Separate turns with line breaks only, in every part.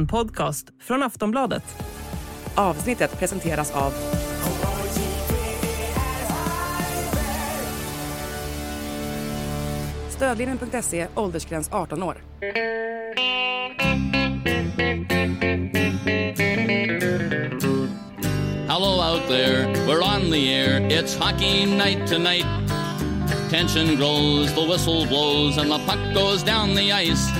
En podcast från Aftonbladet.
Avsnittet presenteras av Stödlinjen.se, åldersgräns 18 år.
Hello out there, we're on the air. It's hockey night tonight. Tension grows, the whistle blows, and the puck goes down the ice.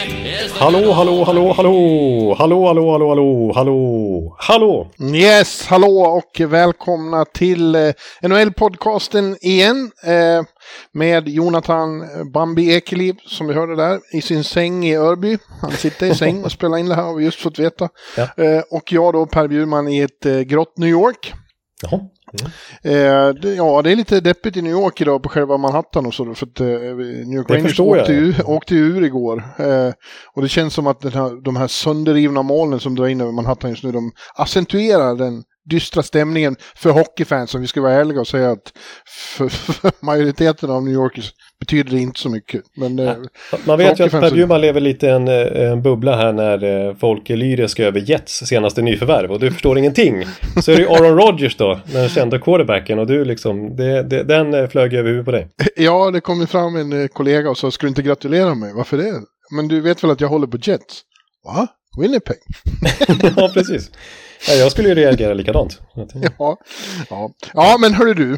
Hallå, hallå, hallå, hallå! Hallå, hallå, hallå, hallå, hallå! Hallå!
Yes, hallå och välkomna till eh, NHL-podcasten igen. Eh, med Jonathan Bambi Ekeliv som vi hörde där i sin säng i Örby. Han sitter i säng och spelar in det här har vi just fått veta.
Ja.
Eh, och jag då Per Bjurman i ett eh, grått New York.
Jaha.
Eh, det, ja, det är lite deppigt i New York idag på själva Manhattan och så för att eh, New York
Det
Rangers åkte, ju, åkte ur igår. Eh, och det känns som att här, de här sönderrivna molnen som drar in över Manhattan just nu, de accentuerar den dystra stämningen för hockeyfans, om vi ska vara ärliga och säga att för, för majoriteten av New Yorkers betyder det inte så mycket. Men, eh,
Man vet ju att Per Bjurman lever lite i en, eh, en bubbla här när eh, folk är lyriska över Jets senaste nyförvärv och du förstår ingenting. Så är det ju Aaron Rodgers då, den kända quarterbacken och du liksom, det, det, den flög över huvudet på dig.
ja, det kom ju fram en kollega och sa, skulle du inte gratulera mig? Varför det? Men du vet väl att jag håller på Jets? Va? Winnipeg?
ja, precis. Ja, jag skulle ju reagera likadant.
Ja, ja. ja men hörru du.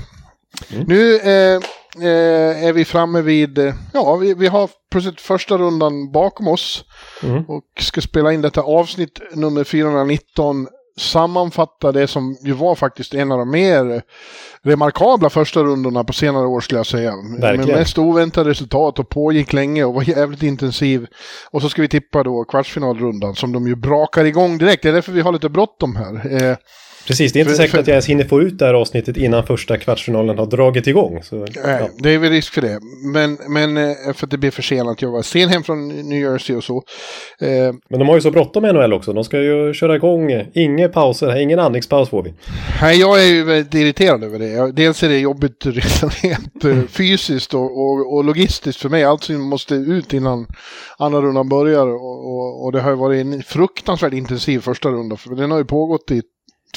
Nu eh, eh, är vi framme vid, eh, ja vi, vi har precis första rundan bakom oss.
Mm.
Och ska spela in detta avsnitt nummer 419. Sammanfatta det som ju var faktiskt en av de mer remarkabla första rundorna på senare år skulle jag säga. Med
Verkligen.
mest oväntade resultat och pågick länge och var jävligt intensiv. Och så ska vi tippa då kvartsfinalrundan som de ju brakar igång direkt. Det är därför vi har lite bråttom här. Eh,
Precis, det är inte
För-
säkert
för-
att jag ens hinner få ut det här avsnittet innan första kvartsfinalen har dragit igång. Så,
Nej,
ja.
det är väl risk för det. Men, men eh, för att det blir försenat. Jag var sen hem från New Jersey och så. Eh,
Men de har ju så bråttom med NHL också. De ska ju köra igång. Inga pauser, ingen andningspaus får vi.
nej, jag är ju väldigt irriterad över det. Dels är det jobbigt rent eh, fysiskt och, och, och logistiskt för mig. Allt måste ut innan andra rundan börjar. Och, och, och det har ju varit en fruktansvärt intensiv första runda. För den har ju pågått i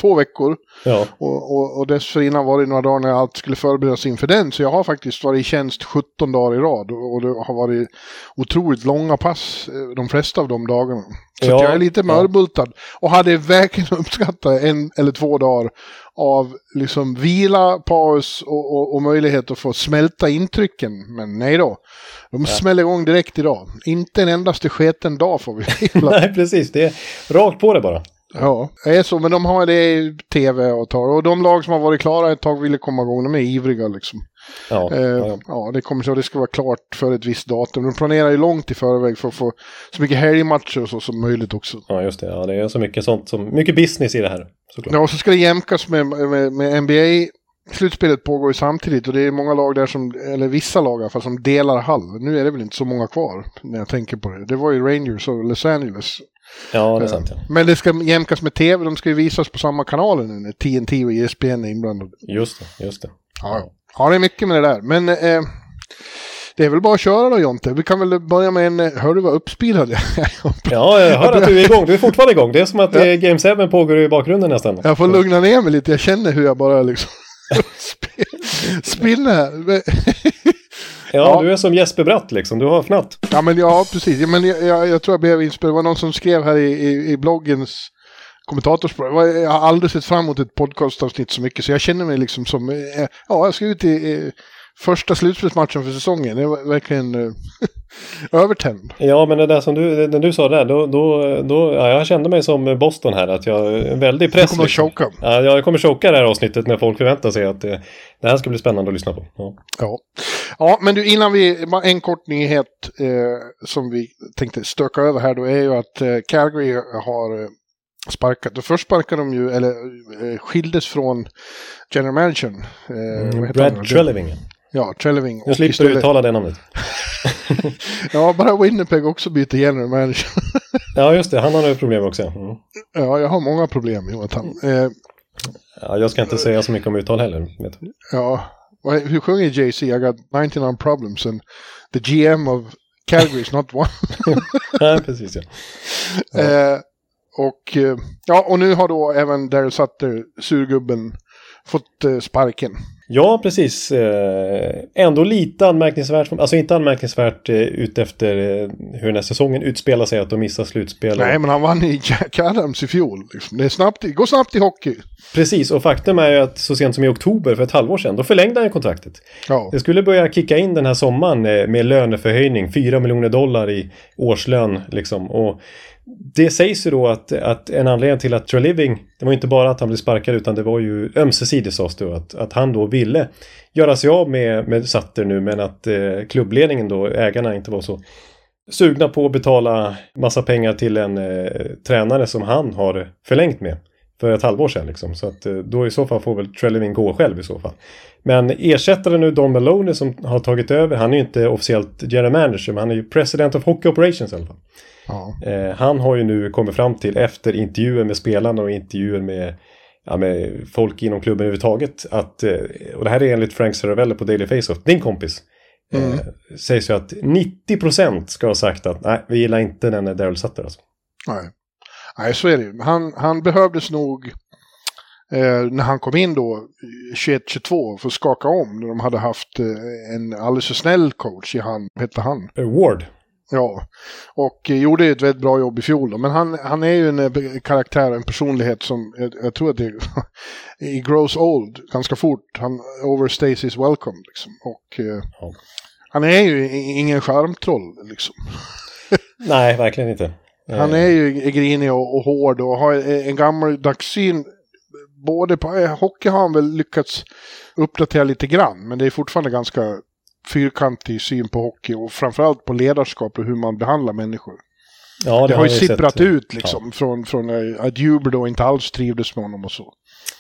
två veckor.
Ja,
Och, och, och dessförinnan var det några dagar när allt skulle förberedas inför den. Så jag har faktiskt varit i tjänst 17 dagar i rad. Och, det har varit otroligt långa pass eh, de flesta av de dagarna. Så
Ja,
jag är lite
ja.
mörbultad. Och hade verkligen uppskattat en eller två dagar av liksom vila, paus och, och, och möjlighet att få smälta intrycken. Men nej då. De smäller igång direkt idag. Inte en endaste sketen dag får vi
nej precis. Det är rakt på det bara.
Ja, det är så. Men de har det i tv och de lag som har varit klara ett tag ville komma igång. De är ivriga liksom.
Ja,
Eh,
ja, ja.
det kommer så. Det ska vara klart för ett visst datum. De planerar ju långt i förväg för att få så mycket helgmatcher och så som möjligt också.
ja, just det. Ja, det är så mycket sånt som, mycket business i det här. Såklart.
Ja, och så ska det jämkas med, med, med NBA. Slutspelet pågår ju samtidigt och det är många lag där som, eller vissa lag i alla fall, som delar halv. Nu är det väl inte så många kvar när jag tänker på det. Det var ju Rangers och Los Angeles.
Ja, det är sant. Ja.
Men det ska jämkas med tv, de ska ju visas på samma kanaler nu när TNT och ESPN är inblandade.
Just det, just det.
Ja, ja, det är mycket med det där. Men eh, det är väl bara att köra då Jonte. Vi kan väl börja med en... eh, Hör du vad uppspilad jag är?
Ja, jag hör att du är igång. Du är fortfarande igång. Det är som att eh, Game 7 pågår i bakgrunden nästan.
Jag får lugna ner mig lite. Jag känner hur jag bara liksom... sp- spinner här.
Ja, du är som Jesper Bratt liksom. Du har fnatt.
Ja, men ja, precis. Ja, men jag, jag, jag tror jag blev inspirerad. Det var någon som skrev här i, i, i bloggens var- Jag har aldrig sett fram emot ett podcastavsnitt så mycket. Så jag känner mig liksom som... eh, Ja, jag ska ut i... Första slutspelsmatchen för säsongen. Det var verkligen eh, övertänd.
Ja, men det där som du, när du sa det där, då, då, då ja, jag kände mig som Boston här. Att jag är en väldig press.
Jag kommer
liksom.
choka.
Ja, jag kommer choka det här avsnittet när folk förväntar sig att eh, det här ska bli spännande att lyssna på. Ja.
Ja. ja, men du innan vi, en kort nyhet eh, som vi tänkte stöka över här då är ju att eh, Calgary har eh, sparkat. Först sparkade de ju, eller eh, skildes från General Mansion. Eh, han?
Brad Treleving.
Ja, Treleving.
Nu slipper du uttala det namnet.
ja, bara Winnipeg också byter general manager.
ja, just det. Han har problem också. Mm.
Ja, jag har många problem, Jonathan. Eh,
ja, jag ska inte säga så mycket om uttal heller.
Ja, hur sjunger Jay-Z? I got 99 problems and the GM of Calgary is not one.
ja, precis ja.
ja. Eh, och, eh, ja, och nu har då även Daryl Sutter, surgubben, fått eh, sparken.
Ja, precis. Eh, ändå lite anmärkningsvärt. Alltså inte anmärkningsvärt eh, utefter hur den här säsongen utspelar sig, att de missar slutspel.
Nej, men han vann i Jack Adams i fjol. Liksom. Det är snabbt, det går snabbt i hockey.
Precis, och faktum är ju att så sent som i oktober för ett halvår sedan, då förlängde han kontraktet.
Ja.
Det skulle börja kicka in den här sommaren med löneförhöjning, 4 miljoner dollar i årslön liksom. Och det sägs ju då att, att en anledning till att Treliving, det var inte bara att han blev sparkad utan det var ju ömsesidigt sades det att, att han då ville göra sig av med, med Sutter nu men att eh, klubbledningen då, ägarna inte var så sugna på att betala massa pengar till en eh, tränare som han har förlängt med för ett halvår sedan. Liksom. Så att eh, då i så fall får väl Trellevin gå själv i så fall. Men ersättaren nu Don Maloney som har tagit över, han är ju inte officiellt general manager men han är ju president of hockey operations i alla fall.
Ja.
Eh, han har ju nu kommit fram till efter intervjuer med spelarna och intervjuer med, ja, med folk inom klubben överhuvudtaget att, eh, och det här är enligt Frank Saravello på Daily Faceoff, din kompis, mm. eh, sägs ju att 90% ska ha sagt att nej, vi gillar inte den Daryl Sutter alltså.
Nej. nej, så är det Han, han behövdes nog eh, när han kom in då 21-22 för att skaka om när de hade haft eh, en alldeles för snäll coach i han, hette han?
Ward.
Ja, och gjorde ett väldigt bra jobb i fjol. Då. Men han, han är ju en eh, karaktär, en personlighet som jag, jag tror att det he grows old ganska fort. Han overstays his welcome liksom. Och eh, ja. han är ju ingen charmtroll liksom.
Nej, verkligen inte.
Han är ju grinig och, och hård och har en gammaldags syn. Både på eh, hockey har han väl lyckats uppdatera lite grann, men det är fortfarande ganska fyrkantig syn på hockey och framförallt på ledarskap och hur man behandlar människor. Ja, det, det har ju sipprat sett. ut liksom ja. från, från eh, att Juber då inte alls trivdes med honom och så.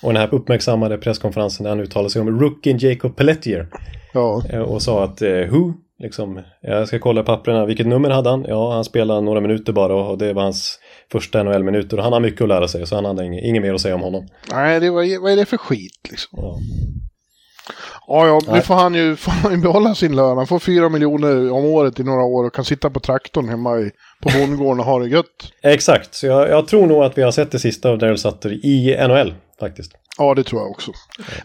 Och den här uppmärksammade presskonferensen där han uttalade sig om rookien Jacob Pelletier.
Ja.
Eh, och sa att uh, who? Liksom, jag ska kolla papperna. Vilket nummer hade han? Ja, han spelade några minuter bara och det var hans första NHL-minuter. Och han har mycket att lära sig så han hade inget, inget mer att säga om honom.
Nej, det var, vad är det för skit liksom? Ja. Ja, ja, nu får han, ju, får han ju behålla sin lön. Han får fyra miljoner om året i några år och kan sitta på traktorn hemma i, på bondgården och ha det gött.
Exakt, så jag, jag, tror nog att vi har sett det sista av Daryl Sutter i NHL faktiskt.
Ja, det tror jag också.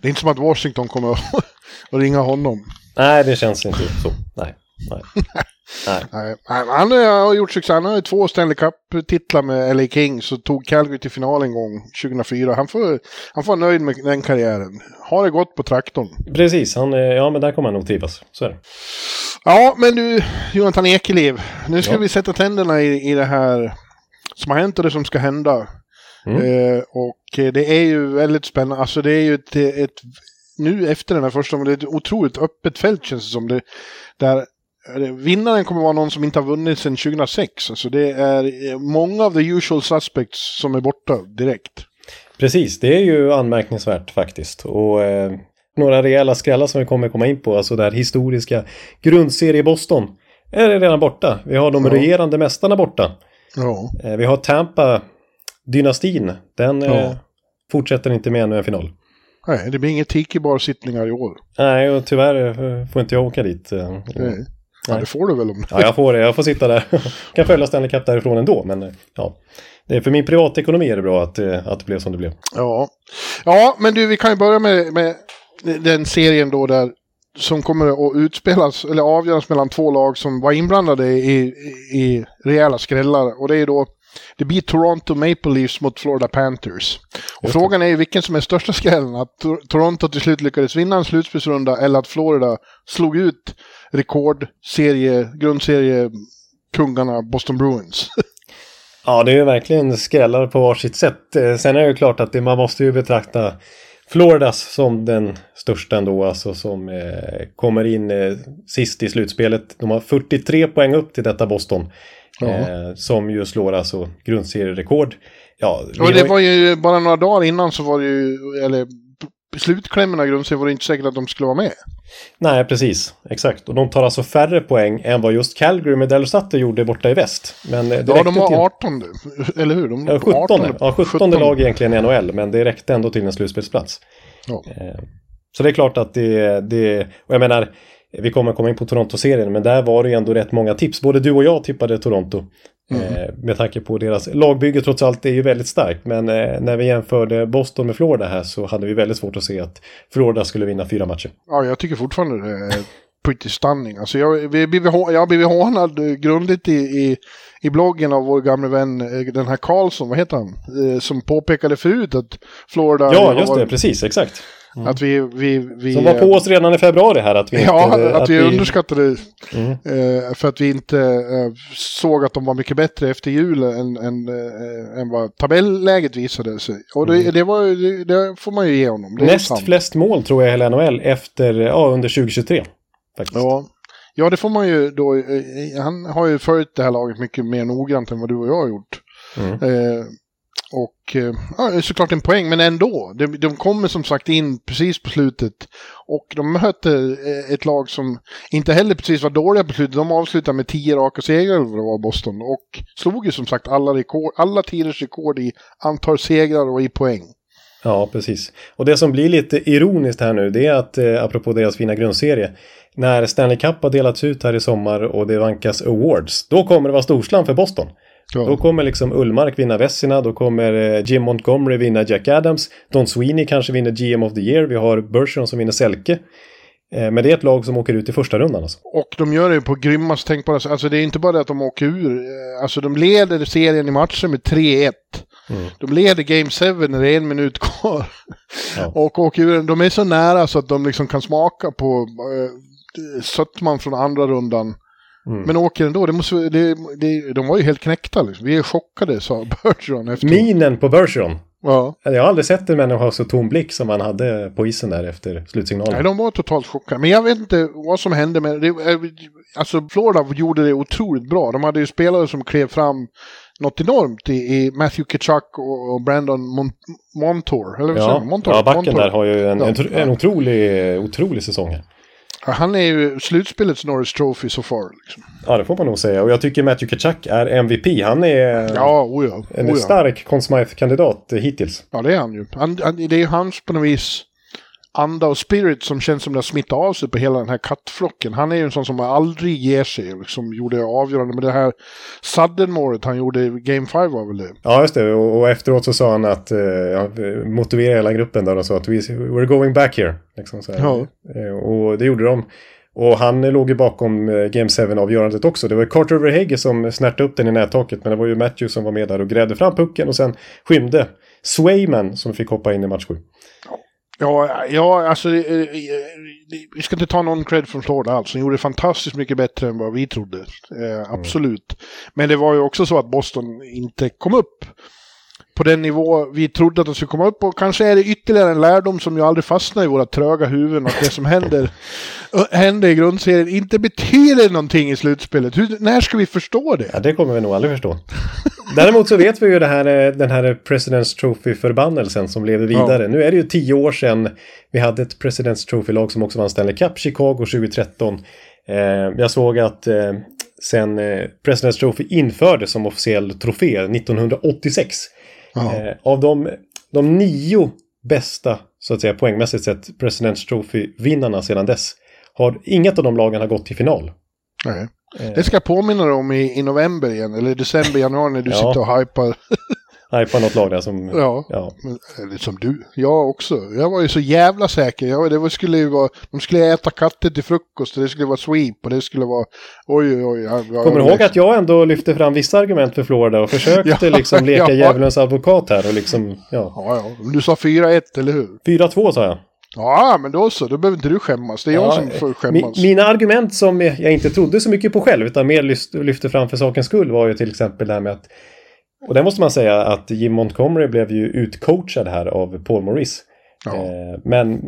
Det är inte som att Washington kommer att ringa honom.
Nej, det känns inte så. Nej. Nej.
Nej. Nej. Han har gjort succé. Han har två Stanley Cup-titlar med LA Kings och tog Calgary till final en gång 2004. Han får, han får vara nöjd med den karriären. Har det gått på traktorn.
Precis, han, ja men där kommer han nog trivas. Så är det.
Ja, men du Jonathan Ekeliv. Nu ska ja. vi sätta tänderna i, i det här som har hänt och det som ska hända. Mm. Eh, och det är ju väldigt spännande. Alltså det är ju ett, ett nu efter den här första, det är ett otroligt öppet fält känns det som. Det, där Vinnaren kommer vara någon som inte har vunnit sedan 2006. Alltså det är många av the usual suspects som är borta direkt.
Precis, det är ju anmärkningsvärt faktiskt. Och eh, några rejäla skrällar som vi kommer komma in på, alltså där historiska grundserie Boston, är redan borta. Vi har de ja. regerande mästarna borta.
Ja.
Eh, vi har Tampa-dynastin, den ja. eh, fortsätter inte med ännu en final.
Nej, det blir inget tiki-bar-sittningar i år.
Nej, och tyvärr eh, får inte jag åka dit. Eh,
Nej. Ja, det får du väl om
Ja, jag får det. Jag får sitta där. kan följa Stanley Cup därifrån ändå, men ja. Det är för min privatekonomi är det bra att, eh, att det blev som det blev.
Ja, ja men du, vi kan ju börja med, med den serien då där som kommer att utspelas, eller avgöras mellan två lag som var inblandade i, i, i rejäla skrällar. Och det är då det blir Toronto Maple Leafs mot Florida Panthers. Och frågan är ju vilken som är största skrällen. Att Toronto till slut lyckades vinna en slutspelsrunda eller att Florida slog ut rekordserie, grundseriekungarna Boston Bruins.
ja, det är ju verkligen skrällar på varsitt sätt. Eh, sen är det ju klart att det, man måste ju betrakta Floridas som den största ändå, alltså som eh, kommer in eh, sist i slutspelet. De har 43 poäng upp till detta Boston. Eh, som ju slår alltså grundserierekord. Ja,
och det var ju bara några dagar innan så var det ju, eller slutklämmen i grundserien var det inte säkert att de skulle vara med.
Nej, precis. Exakt. Och de tar alltså färre poäng än vad just Calgary med Delstatte gjorde borta i väst. Men eh, det
Ja, de var
till...
18 eller hur? De
Ja, 17.
18.
Ja, 17 lag egentligen i NHL, men det räckte ändå till en slutspelsplats.
Ja.
Eh, Så det är klart att det, det och jag menar, vi kommer komma in på Toronto-serien, men där var det ju ändå rätt många tips. Både du och jag tippade Toronto. Eh, med tanke på deras lagbygge trots allt är ju väldigt starkt. Men eh, när vi jämförde Boston med Florida här så hade vi väldigt svårt att se att Florida skulle vinna fyra matcher.
Ja, jag tycker fortfarande det är pretty stunning. Alltså jag, har blivit hånad grundligt i, i, i bloggen av vår gamla vän, eh, den här Karlsson, vad heter han? Som påpekade förut att Florida...
Ja, just det,
varit-
precis, exakt.
Att vi... vi, vi
Som var på oss redan i februari här att vi
Ja,
inte...
att, vi underskattade
Mm.
eh, för att vi inte eh, såg att de var mycket bättre efter jul än, än, eh, än vad tabelläget visade sig. Och det, det, var, det, det får man ju ge honom.
Näst flest mål tror jag i hela NHL efter, ja, under 2023. Faktiskt.
Ja. ja, det får man ju då. eh, Han har ju följt det här laget mycket mer noggrant än vad du och jag har gjort.
Mm.
Och eh, ja, det är såklart en poäng, men ändå. De, de kommer som sagt in precis på slutet. Och de möter eh, ett lag som inte heller precis var dåliga på slutet. De avslutar med tio raka segrar det var Boston. Och slog ju som sagt alla, rekord, alla tiders rekord i antal segrar och i poäng.
Ja, precis. Och det som blir lite ironiskt här nu, det är att, eh, apropå deras fina grundserie, när Stanley Cup har delats ut här i sommar och det vankas awards, då kommer det vara storslam för Boston.
Ja.
Då kommer liksom Ullmark vinna Vessina, då kommer eh, Jim Montgomery vinna Jack Adams, Don Sweeney kanske vinner GM of the Year, vi har Bergeron som vinner Selke. Eh, Men det är ett lag som åker ut i första rundan alltså.
Och de gör det på grymmast tänkbara sätt. Alltså det är inte bara det att de åker ur. eh, Alltså de leder serien i matchen med 3-1.
Mm.
De leder Game 7 när det är en minut kvar.
Ja.
Och åker ur. De är så nära så att de liksom kan smaka på eh, sötman från andra rundan.
Mm.
Men åker ändå. Det måste, det, det, de var ju helt knäckta. Liksom. Vi är chockade, sa Bergeron efter.
Minen på Bergeron.
Ja.
Jag har aldrig sett en människa ha så tom blick som han hade på isen där efter slutsignalen.
Nej, de var totalt chockade. Men jag vet inte vad som hände med det. eh, Alltså Florida gjorde det otroligt bra. De hade ju spelare som klev fram något enormt i, i Matthew Kitchuck och, Brandon Mon Montour. Eller vad säger
Ja?
Montour?
ja, backen
Montour.
där har ju en,
Ja,
en, en otrolig, otrolig säsong här.
Han är ju slutspelets Norris Trophy so far. Liksom.
Ja, det får man nog säga. Och jag tycker Matthew Kachuk är MVP. Han är
Ja, oh ja.
en
Oh ja.
stark Conn Smythe-kandidat eh, hittills.
ja, det är han ju. Han, han, det är hans på något vis anda och spirit som känns som det har smittat av sig på hela den här kattflocken. Han är ju en sån som aldrig ger sig, liksom gjorde avgörande. Men det här sudden-målet han gjorde i Game 5 var väl det?
Ja, just det. Och, och efteråt så sa han att, eh, ja, motiverade hela gruppen där och sa att We, we're going back here. Liksom.
Ja.
Eh, Och det gjorde de. Och han låg ju bakom eh, Game 7-avgörandet också. Det var Carter Verhege som snärtade upp den i nättaket. Men det var ju Matthew som var med där och grävde fram pucken och sen skymde Swayman som fick hoppa in i match 7.
Ja, ja alltså eh, eh, vi ska inte ta någon cred från Florida alls. De gjorde fantastiskt mycket bättre än vad vi trodde. Eh, absolut. Men det var ju också så att Boston inte kom upp på den nivå vi trodde att de skulle komma upp på. Kanske är det ytterligare en lärdom som ju aldrig fastnar i våra tröga huvuden. Att det som händer, händer i grundserien inte betyder någonting i slutspelet. Hur, när ska vi förstå det?
Ja, det kommer vi nog aldrig förstå. Däremot så vet vi ju det här, eh, den här President's Trophy-förbannelsen som lever vidare. Nu är det ju tio år sedan vi hade ett President's Trophy-lag som också vann Stanley Cup, Chicago 2013. Eh, jag såg att eh, sen eh, President's Trophy infördes som officiell trofé 1986. Eh, av de, de nio bästa, så att säga poängmässigt sett, President's Trophy-vinnarna sedan dess har inget av de lagen har gått till final.
Nej. Det ska jag påminna dig om i, i november igen, eller december, januari när du
Ja.
sitter och hypar.
På något lag där som...
Ja.
ja.
Eller som du. Jag också. Jag var ju så jävla säker. Jag, det skulle ju vara, de skulle äta katter till frukost och det skulle vara sweep och det skulle vara... Oj, oj, oj. Jag, jag,
Kommer du ihåg att jag ändå lyfte fram vissa argument för Florida och försökte
Ja,
liksom leka
ja.
djävulens advokat här och liksom, ja.
Ja, ja. Du sa 4-1, eller hur?
4-2 sa jag.
Ja, men då så. Då behöver inte du skämmas. Det är jag
Ja,
som får
Mi,
skämmas.
mina argument som jag inte trodde så mycket på själv utan mer lyft, lyfte fram för sakens skull var ju till exempel det här med att och det måste man säga att Jim Montgomery blev ju utcoachad här av Paul Maurice.
Ja.
Eh, men,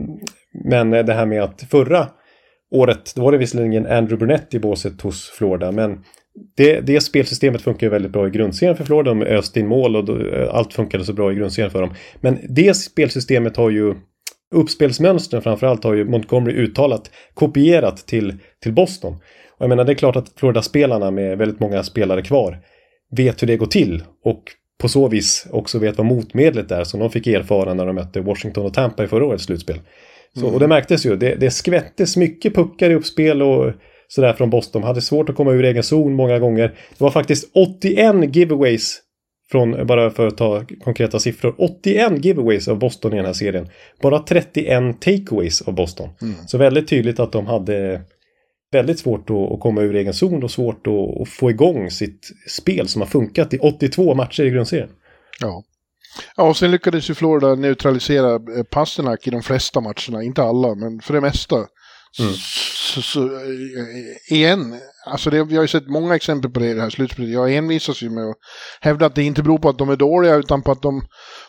men det här med att förra året, då var det visserligen Andrew Burnett i båset hos Florida, men det, det spelsystemet funkar ju väldigt bra i grundserien för Florida. De öste in mål och eh, allt funkade så bra i grundserien för dem. Men det spelsystemet har ju uppspelsmönstren framförallt har ju Montgomery uttalat kopierat till, till Boston. Och jag menar det är klart att Florida-spelarna med väldigt många spelare kvar vet hur det går till och på så vis också vet vad motmedlet är som de fick erfara när de mötte Washington och Tampa i förra årets slutspel. Så, mm. Och det märktes ju, det, det skvättes mycket puckar i uppspel och sådär från Boston. De hade svårt att komma ur egen zon många gånger. Det var faktiskt 81 giveaways från, bara för att ta konkreta siffror, 81 giveaways av Boston i den här serien. Bara 31 takeaways av Boston. Mm. Så väldigt tydligt att de hade väldigt svårt att, komma ur egen zon och svårt att, få igång sitt spel som har funkat i 82 matcher i grundserien.
Ja. Ja, och sen lyckades ju Florida neutralisera eh, Pasternak i de flesta matcherna, inte alla, men för det mesta. Mm. Så, så, eh, igen, alltså det, vi har ju sett många exempel på det i det här slutspelet. Jag envisas ju med att hävda att det inte beror på att de är dåliga utan på att de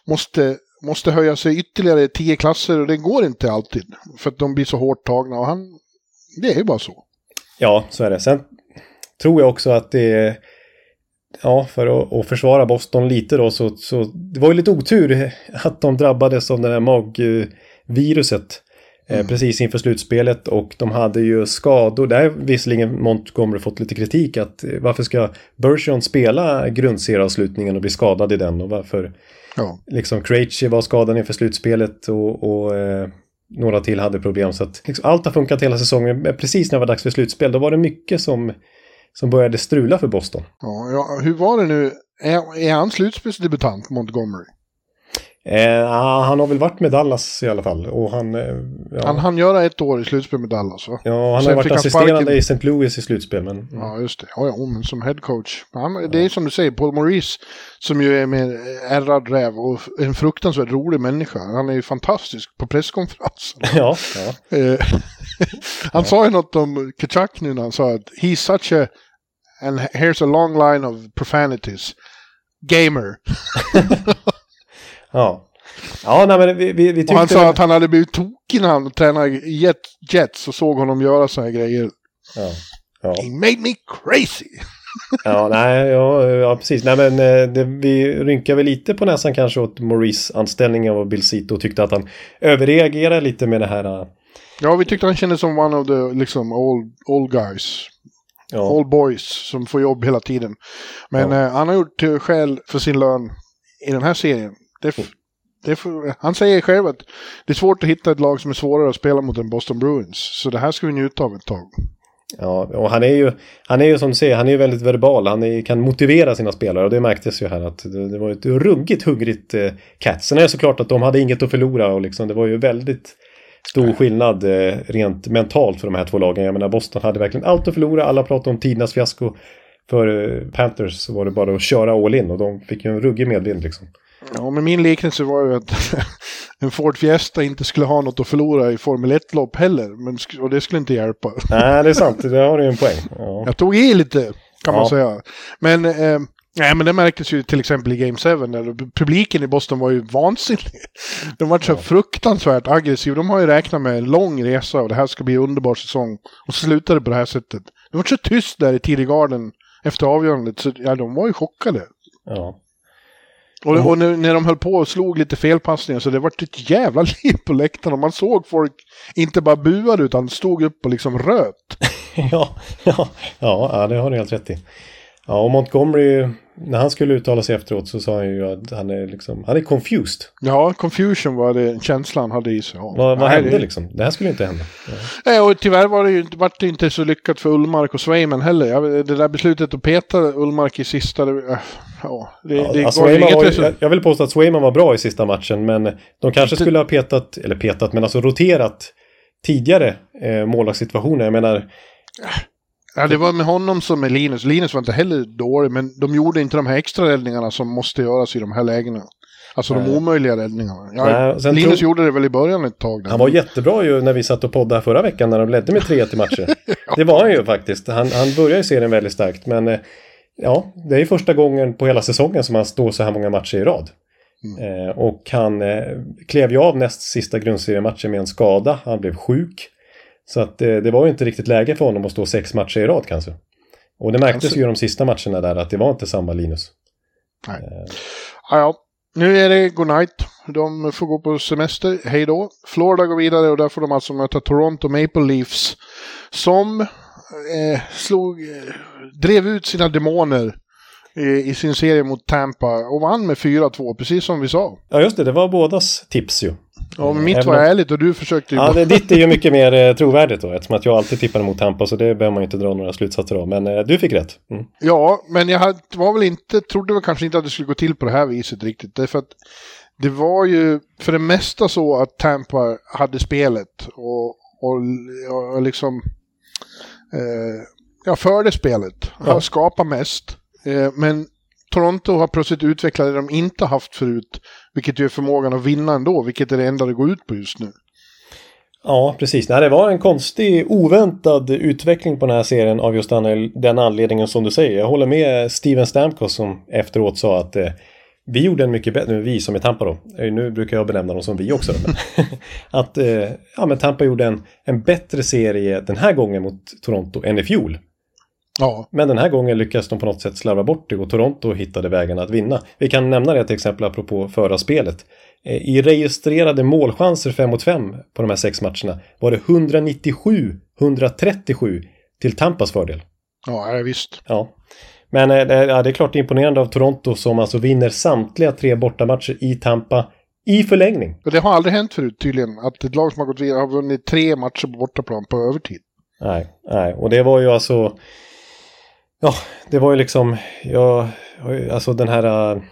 måste, måste höja sig ytterligare tio klasser och det går inte alltid. För att de blir så hårt tagna och han, det är ju bara så.
Ja, så är det. Sen tror jag också att det är ja, för att, att, försvara Boston lite då så, så det var ju lite otur att de drabbades av det här magviruset eh, mm. precis inför slutspelet och de hade ju skador. Där visserligen Montgomery fått lite kritik att eh, varför ska Bergeron spela grundserieavslutningen och bli skadad i den och varför ja. liksom Krejci var skadad inför slutspelet och, och eh, några till hade problem så att liksom, allt har funkat hela säsongen. Men precis när det var dags för slutspel då var det mycket som som började strula för Boston.
Ja, ja hur var det nu? Är, är han slutspelsdebutant, Montgomery?
Eh, han har väl varit med Dallas i alla fall. Och han, eh,
ja. han hann göra ett år i slutspel med Dallas va?
Ja, han har varit assisterande i St. Louis i slutspel. Men, mm.
Ja, just det. Ja, ja, men som headcoach. Han, det är som du säger, Paul Maurice som ju är med ärrad räv och en fruktansvärt rolig människa. Han är ju fantastisk på presskonferensen.
Ja, ja.
Eh, han ja. sa ju något om Kachak nu när han sa att he's such a and here's a long line of profanities. Gamer.
ja. Ja, nej, men vi, vi, vi tyckte...
Och han sa att han hade blivit tokig när han tränade jet, Jets och såg honom göra så här grejer.
Ja. ja.
He made me crazy.
ja, nej, ja, ja, precis. Nej, men eh, det, vi rynkar väl lite på näsan kanske åt Maurice anställning av Bill Cito och tyckte att han överreagerade lite med det här. Eh,
ja, vi tyckte han kändes som one of the liksom old, old guys. Ja. All boys som får jobb hela tiden. Men ja. eh, han har gjort eh, skäl för sin lön i den här serien. Det, det han säger själv att det är svårt att hitta ett lag som är svårare att spela mot än Boston Bruins. Så det här ska vi njuta av ett tag.
Ja, och han är ju, han är ju som du säger, han är ju väldigt verbal. Han är, kan motivera sina spelare och det märktes ju här att det, det var ett ruggigt, hungrigt eh, Cats. Sen är det såklart att de hade inget att förlora och liksom det var ju väldigt stor skillnad eh, rent mentalt för de här två lagen. Jag menar Boston hade verkligen allt att förlora. Alla pratade om tidernas fiasko. För eh, Panthers så var det bara att köra all in och de fick ju en ruggig medvind liksom.
Ja, men min liknelse var ju att en Ford Fiesta inte skulle ha något att förlora i Formel 1-lopp heller. Men, och det skulle inte hjälpa.
Nej, det är sant. Det har du ju en poäng.
Ja. Jag tog i lite, kan ja. man säga. Men eh, Nej, men det märktes ju till exempel i Game 7. Där publiken i Boston var ju vansinnig. De var så ja. fruktansvärt aggressiva. De har ju räknat med en lång resa och det här ska bli en underbar säsong. Och slutade på det här sättet. Det var så tyst där i TD Garden efter avgörandet. Så ja, de var ju chockade.
Ja.
Och, och när, när de höll på och slog lite felpassningar så det var ett jävla liv på läktaren. Man såg folk inte bara buade utan stod upp och liksom röt.
ja, ja, ja, det har du helt rätt i. Ja, och Montgomery, när han skulle uttala sig efteråt så sa han ju att han är liksom, han är confused.
Ja, confusion var det känslan han hade i sig.
Vad, vad hände det... liksom? Det här skulle inte hända.
Ja. och tyvärr var det ju vart det inte så lyckat för Ullmark och Swayman heller. Det där beslutet att peta Ullmark i sista, det, ja, det, ja, det alltså, var inget var,
jag, jag vill påstå att Swayman var bra i sista matchen, men de kanske skulle ha petat, eller petat, men alltså roterat tidigare eh, målvaktssituationer. Jag menar,
Ja, det var med honom som med Linus. Linus var inte heller dålig, men de gjorde inte de här extra räddningarna som måste göras i de här lägena. Alltså de omöjliga räddningarna. Ja, Nej, Linus tro... gjorde det väl i början ett tag. Där.
Han var jättebra ju när vi satt och poddade förra veckan när de ledde med 3-1 i matcher. ja. Det var han ju faktiskt. Han, han började ju serien väldigt starkt, men eh, ja, det är första gången på hela säsongen som han står så här många matcher i rad. Mm. Eh, och han eh, klev ju av näst sista grundseriematchen med en skada. Han blev sjuk. Så att det, det var ju inte riktigt läge för honom att stå sex matcher i rad kanske. Och det märktes kanske. ju de sista matcherna där att det var inte samma Linus.
Nej. Eh. Ja, ja. Nu är det godnight. De får gå på semester. Hej då. Florida går vidare och där får de alltså möta Toronto Maple Leafs. Som eh, slog, eh, drev ut sina demoner eh, i sin serie mot Tampa och vann med 4-2, precis som vi sa.
Ja, just det. Det var bådas tips ju.
Ja, men mitt
Även
var
om-
ärligt och du försökte ju...
Ja, det, ditt är ju mycket mer eh, trovärdigt då, eftersom att jag alltid tippade mot Tampa, så det behöver man ju inte dra några slutsatser av. Men eh, du fick rätt. Mm.
Ja, men jag hade, var väl inte, trodde väl kanske inte att det skulle gå till på det här viset riktigt. Därför att det var ju för det mesta så att Tampa hade spelet och, och, och liksom eh, ja, förde spelet.
Ja.
Skapat mest. Eh, men Toronto har plötsligt utvecklat det de inte haft förut. Vilket ju är förmågan att vinna ändå, vilket är det enda det går ut på just nu.
Ja, precis. Nej, det var en konstig, oväntad utveckling på den här serien av just den, den anledningen som du säger. Jag håller med Steven Stamkos som efteråt sa att eh, vi gjorde en mycket bättre, vi som är Tampa då, eh, nu brukar jag benämna dem som vi också, men att eh, ja, men Tampa gjorde en, en bättre serie den här gången mot Toronto än i fjol.
Ja,
Men den här gången lyckas de på något sätt slarva bort det och Toronto hittade vägen att vinna. Vi kan nämna det till exempel apropå förra spelet. Eh, I registrerade målchanser 5 mot 5 på de här sex matcherna var det 197-137 till Tampas fördel.
ja visst.
Ja. Men eh, det, ja, det är klart imponerande av Toronto som alltså vinner samtliga tre bortamatcher i Tampa i förlängning.
Det har aldrig hänt förut tydligen, att ett lag som har gått vidare har vunnit tre matcher på bortaplan på övertid.
Nej, nej, och det var ju alltså... Ja, det var ju liksom... Ja, alltså den här äh,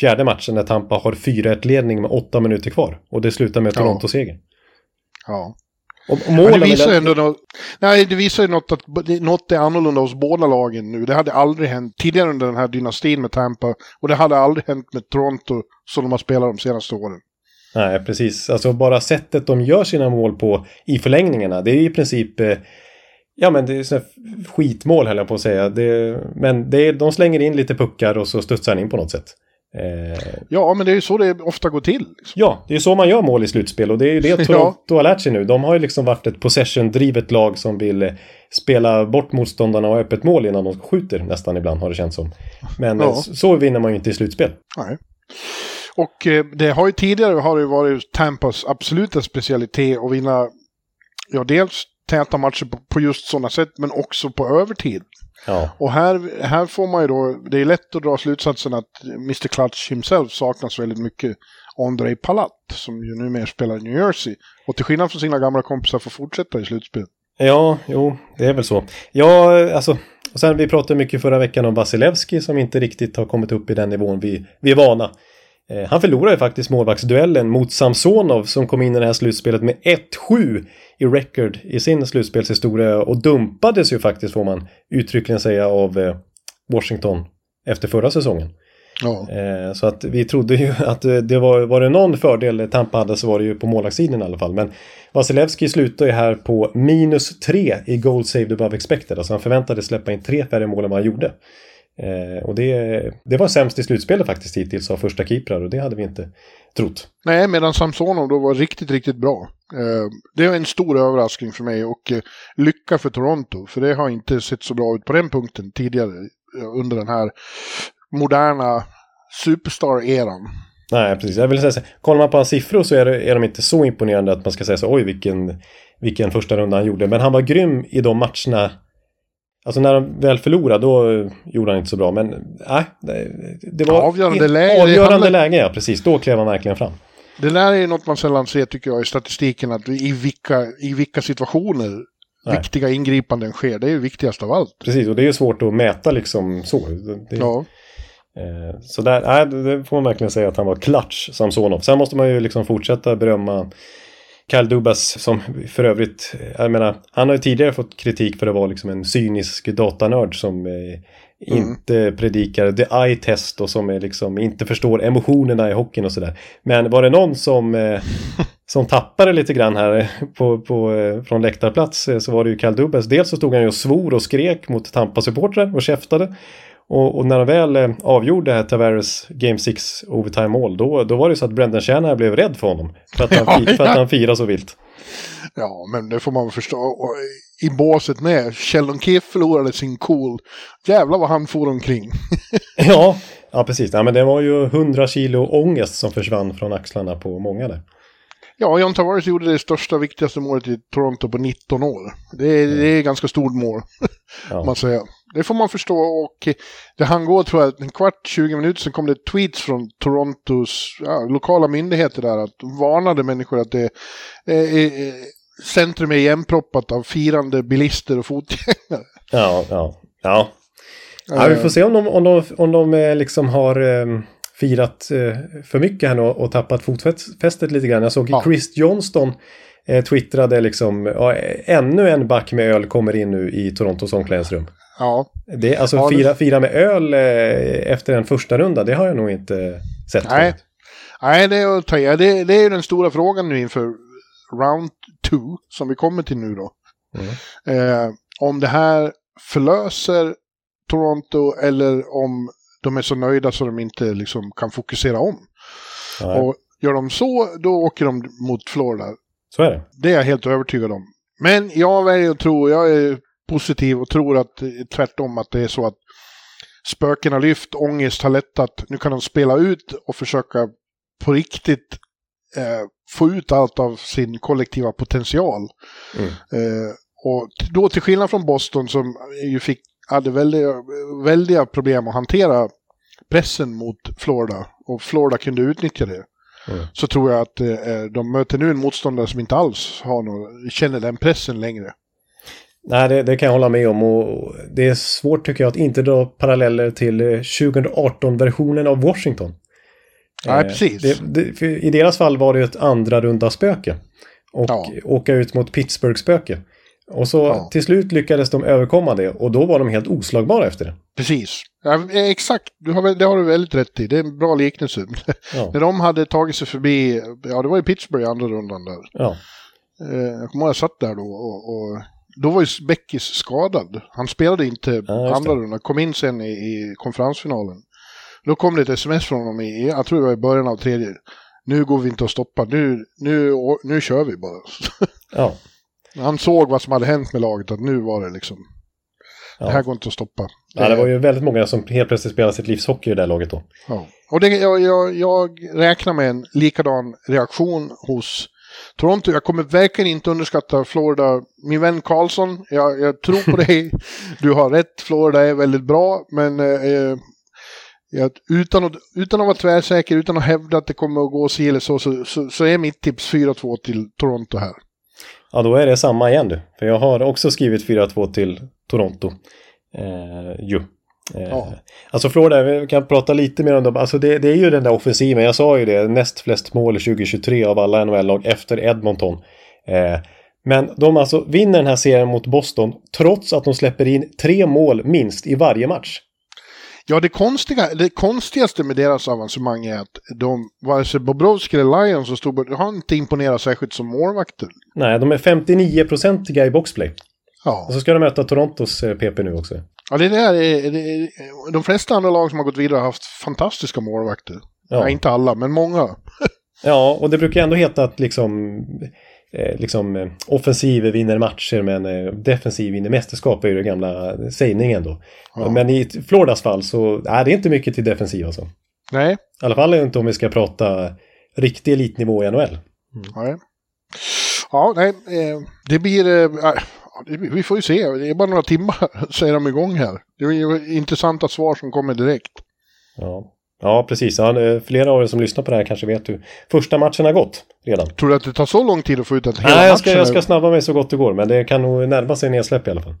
fjärde matchen när Tampa har 4-1-ledning med åtta minuter kvar. Och det slutar med. Toronto-seger.
Ja.
Och, målen...
det visar ändå något, nej, det visar ju något att något är annorlunda hos båda lagen nu. Det hade aldrig hänt tidigare under den här dynastin med Tampa och det hade aldrig hänt med Toronto som de har spelat de senaste åren.
Nej, precis. Alltså bara sättet de gör sina mål på i förlängningarna. Det är i princip... Eh, ja, men det är sådana skitmål höll jag på att säga. Det, men det är, de slänger in lite puckar och så studsar den in på något sätt. Eh,
Ja, men det är ju så det ofta går till. Liksom.
Ja, det är så man gör mål i slutspel och det är ju det Toronto har lärt sig nu. De har ju liksom varit ett possession-drivet lag som vill eh, spela bort motståndarna och ha öppet mål innan de skjuter nästan ibland har det känts som. Men
Ja.
eh, så- vinner man ju inte i slutspel.
Nej. Och eh, det har ju tidigare har det ju varit Tampas absoluta specialitet att vinna, ja dels täta matcher på, på just sådana sätt, men också på övertid.
Ja,
Och här, här får man ju då, det är lätt att dra slutsatsen att Mr. Clutch himself saknas väldigt mycket Andrei Palat, som ju numera spelar i New Jersey. Och till skillnad från sina gamla kompisar får fortsätta i slutspel.
ja jo, det är väl så. Ja, alltså, och sen vi pratade mycket förra veckan om Vasilevski som inte riktigt har kommit upp i den nivån vi, vi är vana. Eh, han förlorade faktiskt målvaktsduellen mot Samsonov som kom in i det här slutspelet med 1-7 i record i sin slutspelshistoria och dumpades ju faktiskt får man uttryckligen säga av eh, Washington efter förra säsongen.
Ja.
Eh, så att vi trodde ju att eh, det var, var det någon fördel Tampa hade så var det ju på målvaktssidan i alla fall. Men Vasilevski slutar ju här på minus 3 i goal saved above expected. Alltså han förväntades släppa in tre färre mål än vad han gjorde. Eh, och det, det var sämst i slutspelet faktiskt hittills av första keeprar och det hade vi inte trott.
Nej, medan Samsonov då var riktigt, riktigt bra. Eh, det är en stor överraskning för mig och eh, lycka för Toronto. För det har inte sett så bra ut på den punkten tidigare eh, under den här moderna superstar-eran.
Nej, precis. Jag vill säga så kollar man på hans siffror så är, det, är de inte så imponerande att man ska säga så oj vilken, vilken första runda han gjorde. Men han var grym i de matcherna. Alltså när de väl förlorade då gjorde han inte så bra. Men nej, det, var
Avgörande läge,
Avgörande läge, ja precis. Då klev han verkligen fram.
Det där är något man sällan ser tycker jag i statistiken, att i vilka, i vilka situationer
Nej.
viktiga ingripanden sker. Det är ju viktigast av allt.
Precis, och det är ju svårt att mäta liksom så. Det,
Ja,
Eh, Så där, nej, det får man verkligen säga att han var klatsch Samsonov. Sen måste man ju liksom fortsätta berömma Kyle Dubas som för övrigt, jag menar, han har ju tidigare fått kritik för att vara liksom en cynisk datanörd som eh, inte predikar the eye test och som är liksom inte förstår emotionerna i hockeyn och sådär. Men var det någon som, eh, som tappade lite grann här eh, på, på, eh, från läktarplats eh, så var det ju Kyle Dubas. Dels så stod han ju och svor och skrek mot Tampa-supportrar och käftade. Och, och när de väl eh, avgjorde Tavares Game 6 overtime mål då, då var det så att Brendan Shanahan blev rädd för honom. För att han, fi- för att han firade så vilt.
ja, men det får man väl förstå. Och I båset med. Sheldon Keefe förlorade sin cool. Jävlar vad han for omkring.
Ja, Ja, precis. Ja, men det var ju 100 kilo ångest som försvann från axlarna på många där.
Ja, John Tavares gjorde det största, viktigaste målet i Toronto på 19 år. Det är, det är ganska stort mål,
Ja.
man säger. Det får man förstå och det han går tror jag en kvart, 20 minuter sen kom det tweets från Torontos ja, lokala myndigheter där att de varnade människor att det är, centrum är igenproppat av firande bilister och fotgängare.
Ja, ja, ja. ja vi får se om de, om de, om de eh, liksom har eh, firat eh, för mycket här nu och, och tappat fotfästet lite grann. Jag såg
Ja.
Chris Johnston eh, twittrade liksom, ja, ännu en back med öl kommer in nu i Torontos omklädningsrum.
Ja,
Det, alltså
Ja,
fira, fira med öl eh, efter en första runda, det har jag nog inte sett
Nej.
förut.
Nej, det är att ta det, det är ju den stora frågan nu inför round two, som vi kommer till nu då. Eh, om det här förlöser Toronto eller om de är så nöjda så de inte liksom kan fokusera om.
Nej,
Och gör de så, då åker de mot Florida.
Så är det.
Det är jag helt övertygad om. Men jag väljer att tro, jag är positiv och tror att eh, tvärtom att det är så att spöken har lyft, ångest har lättat. Nu kan de spela ut och försöka på riktigt eh, få ut allt av sin kollektiva potential.
Mm.
Eh, och då till skillnad från Boston som ju fick, hade väldiga, väldiga problem att hantera pressen mot Florida och Florida kunde utnyttja det.
Mm.
Så tror jag att eh, de möter nu en motståndare som inte alls har någon, känner den pressen längre.
Nej, det, det kan jag hålla med om och det är svårt tycker jag att inte dra paralleller till eh, 2018-versionen av Washington.
Nej,
Eh,
precis.
Det, det, I deras fall var det ett andra runda spöke. Och
Ja.
åka ut mot Pittsburgh-spöke. Och så
Ja.
till slut lyckades de överkomma det och då var de helt oslagbara efter det.
Precis. Ja, eh, exakt, du har, det har du väldigt rätt i. Det är en bra liknelse.
Ja.
När de hade tagit sig förbi, ja det var ju Pittsburgh i andra rundan där.
Ja,
Eh, jag kommer ihåg jag satt där då och, och då var ju Beckis skadad. Han spelade inte
Ja,
andra rundan, kom in sen i, i konferensfinalen. Då kom det ett sms från honom i, jag tror det var i början av tredje. Nu går vi inte att stoppa, nu, nu, nu kör vi bara.
ja,
Han såg vad som hade hänt med laget, att nu var det liksom,
Ja.
det här går inte att stoppa.
ja. Det var ju väldigt många som helt plötsligt spelade sitt livs hockey i det laget då.
Ja. Och det, jag, jag, jag räknar med en likadan reaktion hos Toronto. Jag kommer verkligen inte underskatta Florida. Min vän Karlsson, jag, jag tror på dig. Du har rätt, Florida är väldigt bra. Men eh, jag, utan, att, utan att vara tvärsäker, utan att hävda att det kommer att gå si eller så, så, så, så är mitt tips 4-2 till Toronto här.
Ja, då är det samma igen du. För jag har också skrivit 4-2 till Toronto. Eh, ju. Eh,
Ja.
Alltså Florida, vi kan prata lite mer om dem. Alltså det, det är ju den där offensiven, jag sa ju det, näst flest mål 2023 av alla NHL-lag efter Edmonton. Eh, men de alltså vinner den här serien mot Boston trots att de släpper in tre mål minst i varje match.
Ja, det, konstiga, det konstigaste med deras avancemang är att de, vare sig Bobrovski eller Lions så stod, har inte imponerat särskilt som målvakter.
Nej, de är 59-procentiga i boxplay.
Ja.
Och så ska de möta Torontos eh, PP nu också.
Ja, det där är, det är, de flesta andra lag som har gått vidare har haft fantastiska målvakter. Ja.
Ja.
inte alla, men många.
Ja, och det brukar ändå heta att liksom, eh, liksom eh, offensiv vinner matcher men eh, defensiv vinner mästerskap är ju den gamla sägningen då.
Ja.
Men i Floridas fall så är det inte mycket till defensiv alltså.
Nej,
I alla fall inte om vi ska prata riktig elitnivå i NHL.
nej. Ja, nej, eh, det blir... Vi får ju se, det är bara några timmar så är de igång här. Det är ju intressanta svar som kommer direkt.
Ja, ja precis. Ja, flera av er som lyssnar på det här kanske vet hur första matchen har gått redan.
Tror du att det tar så lång tid att få ut att hela
Nej, jag ska,
matchen
jag ska snabba mig så gott det går, men det kan nog närma sig nedsläpp i alla fall.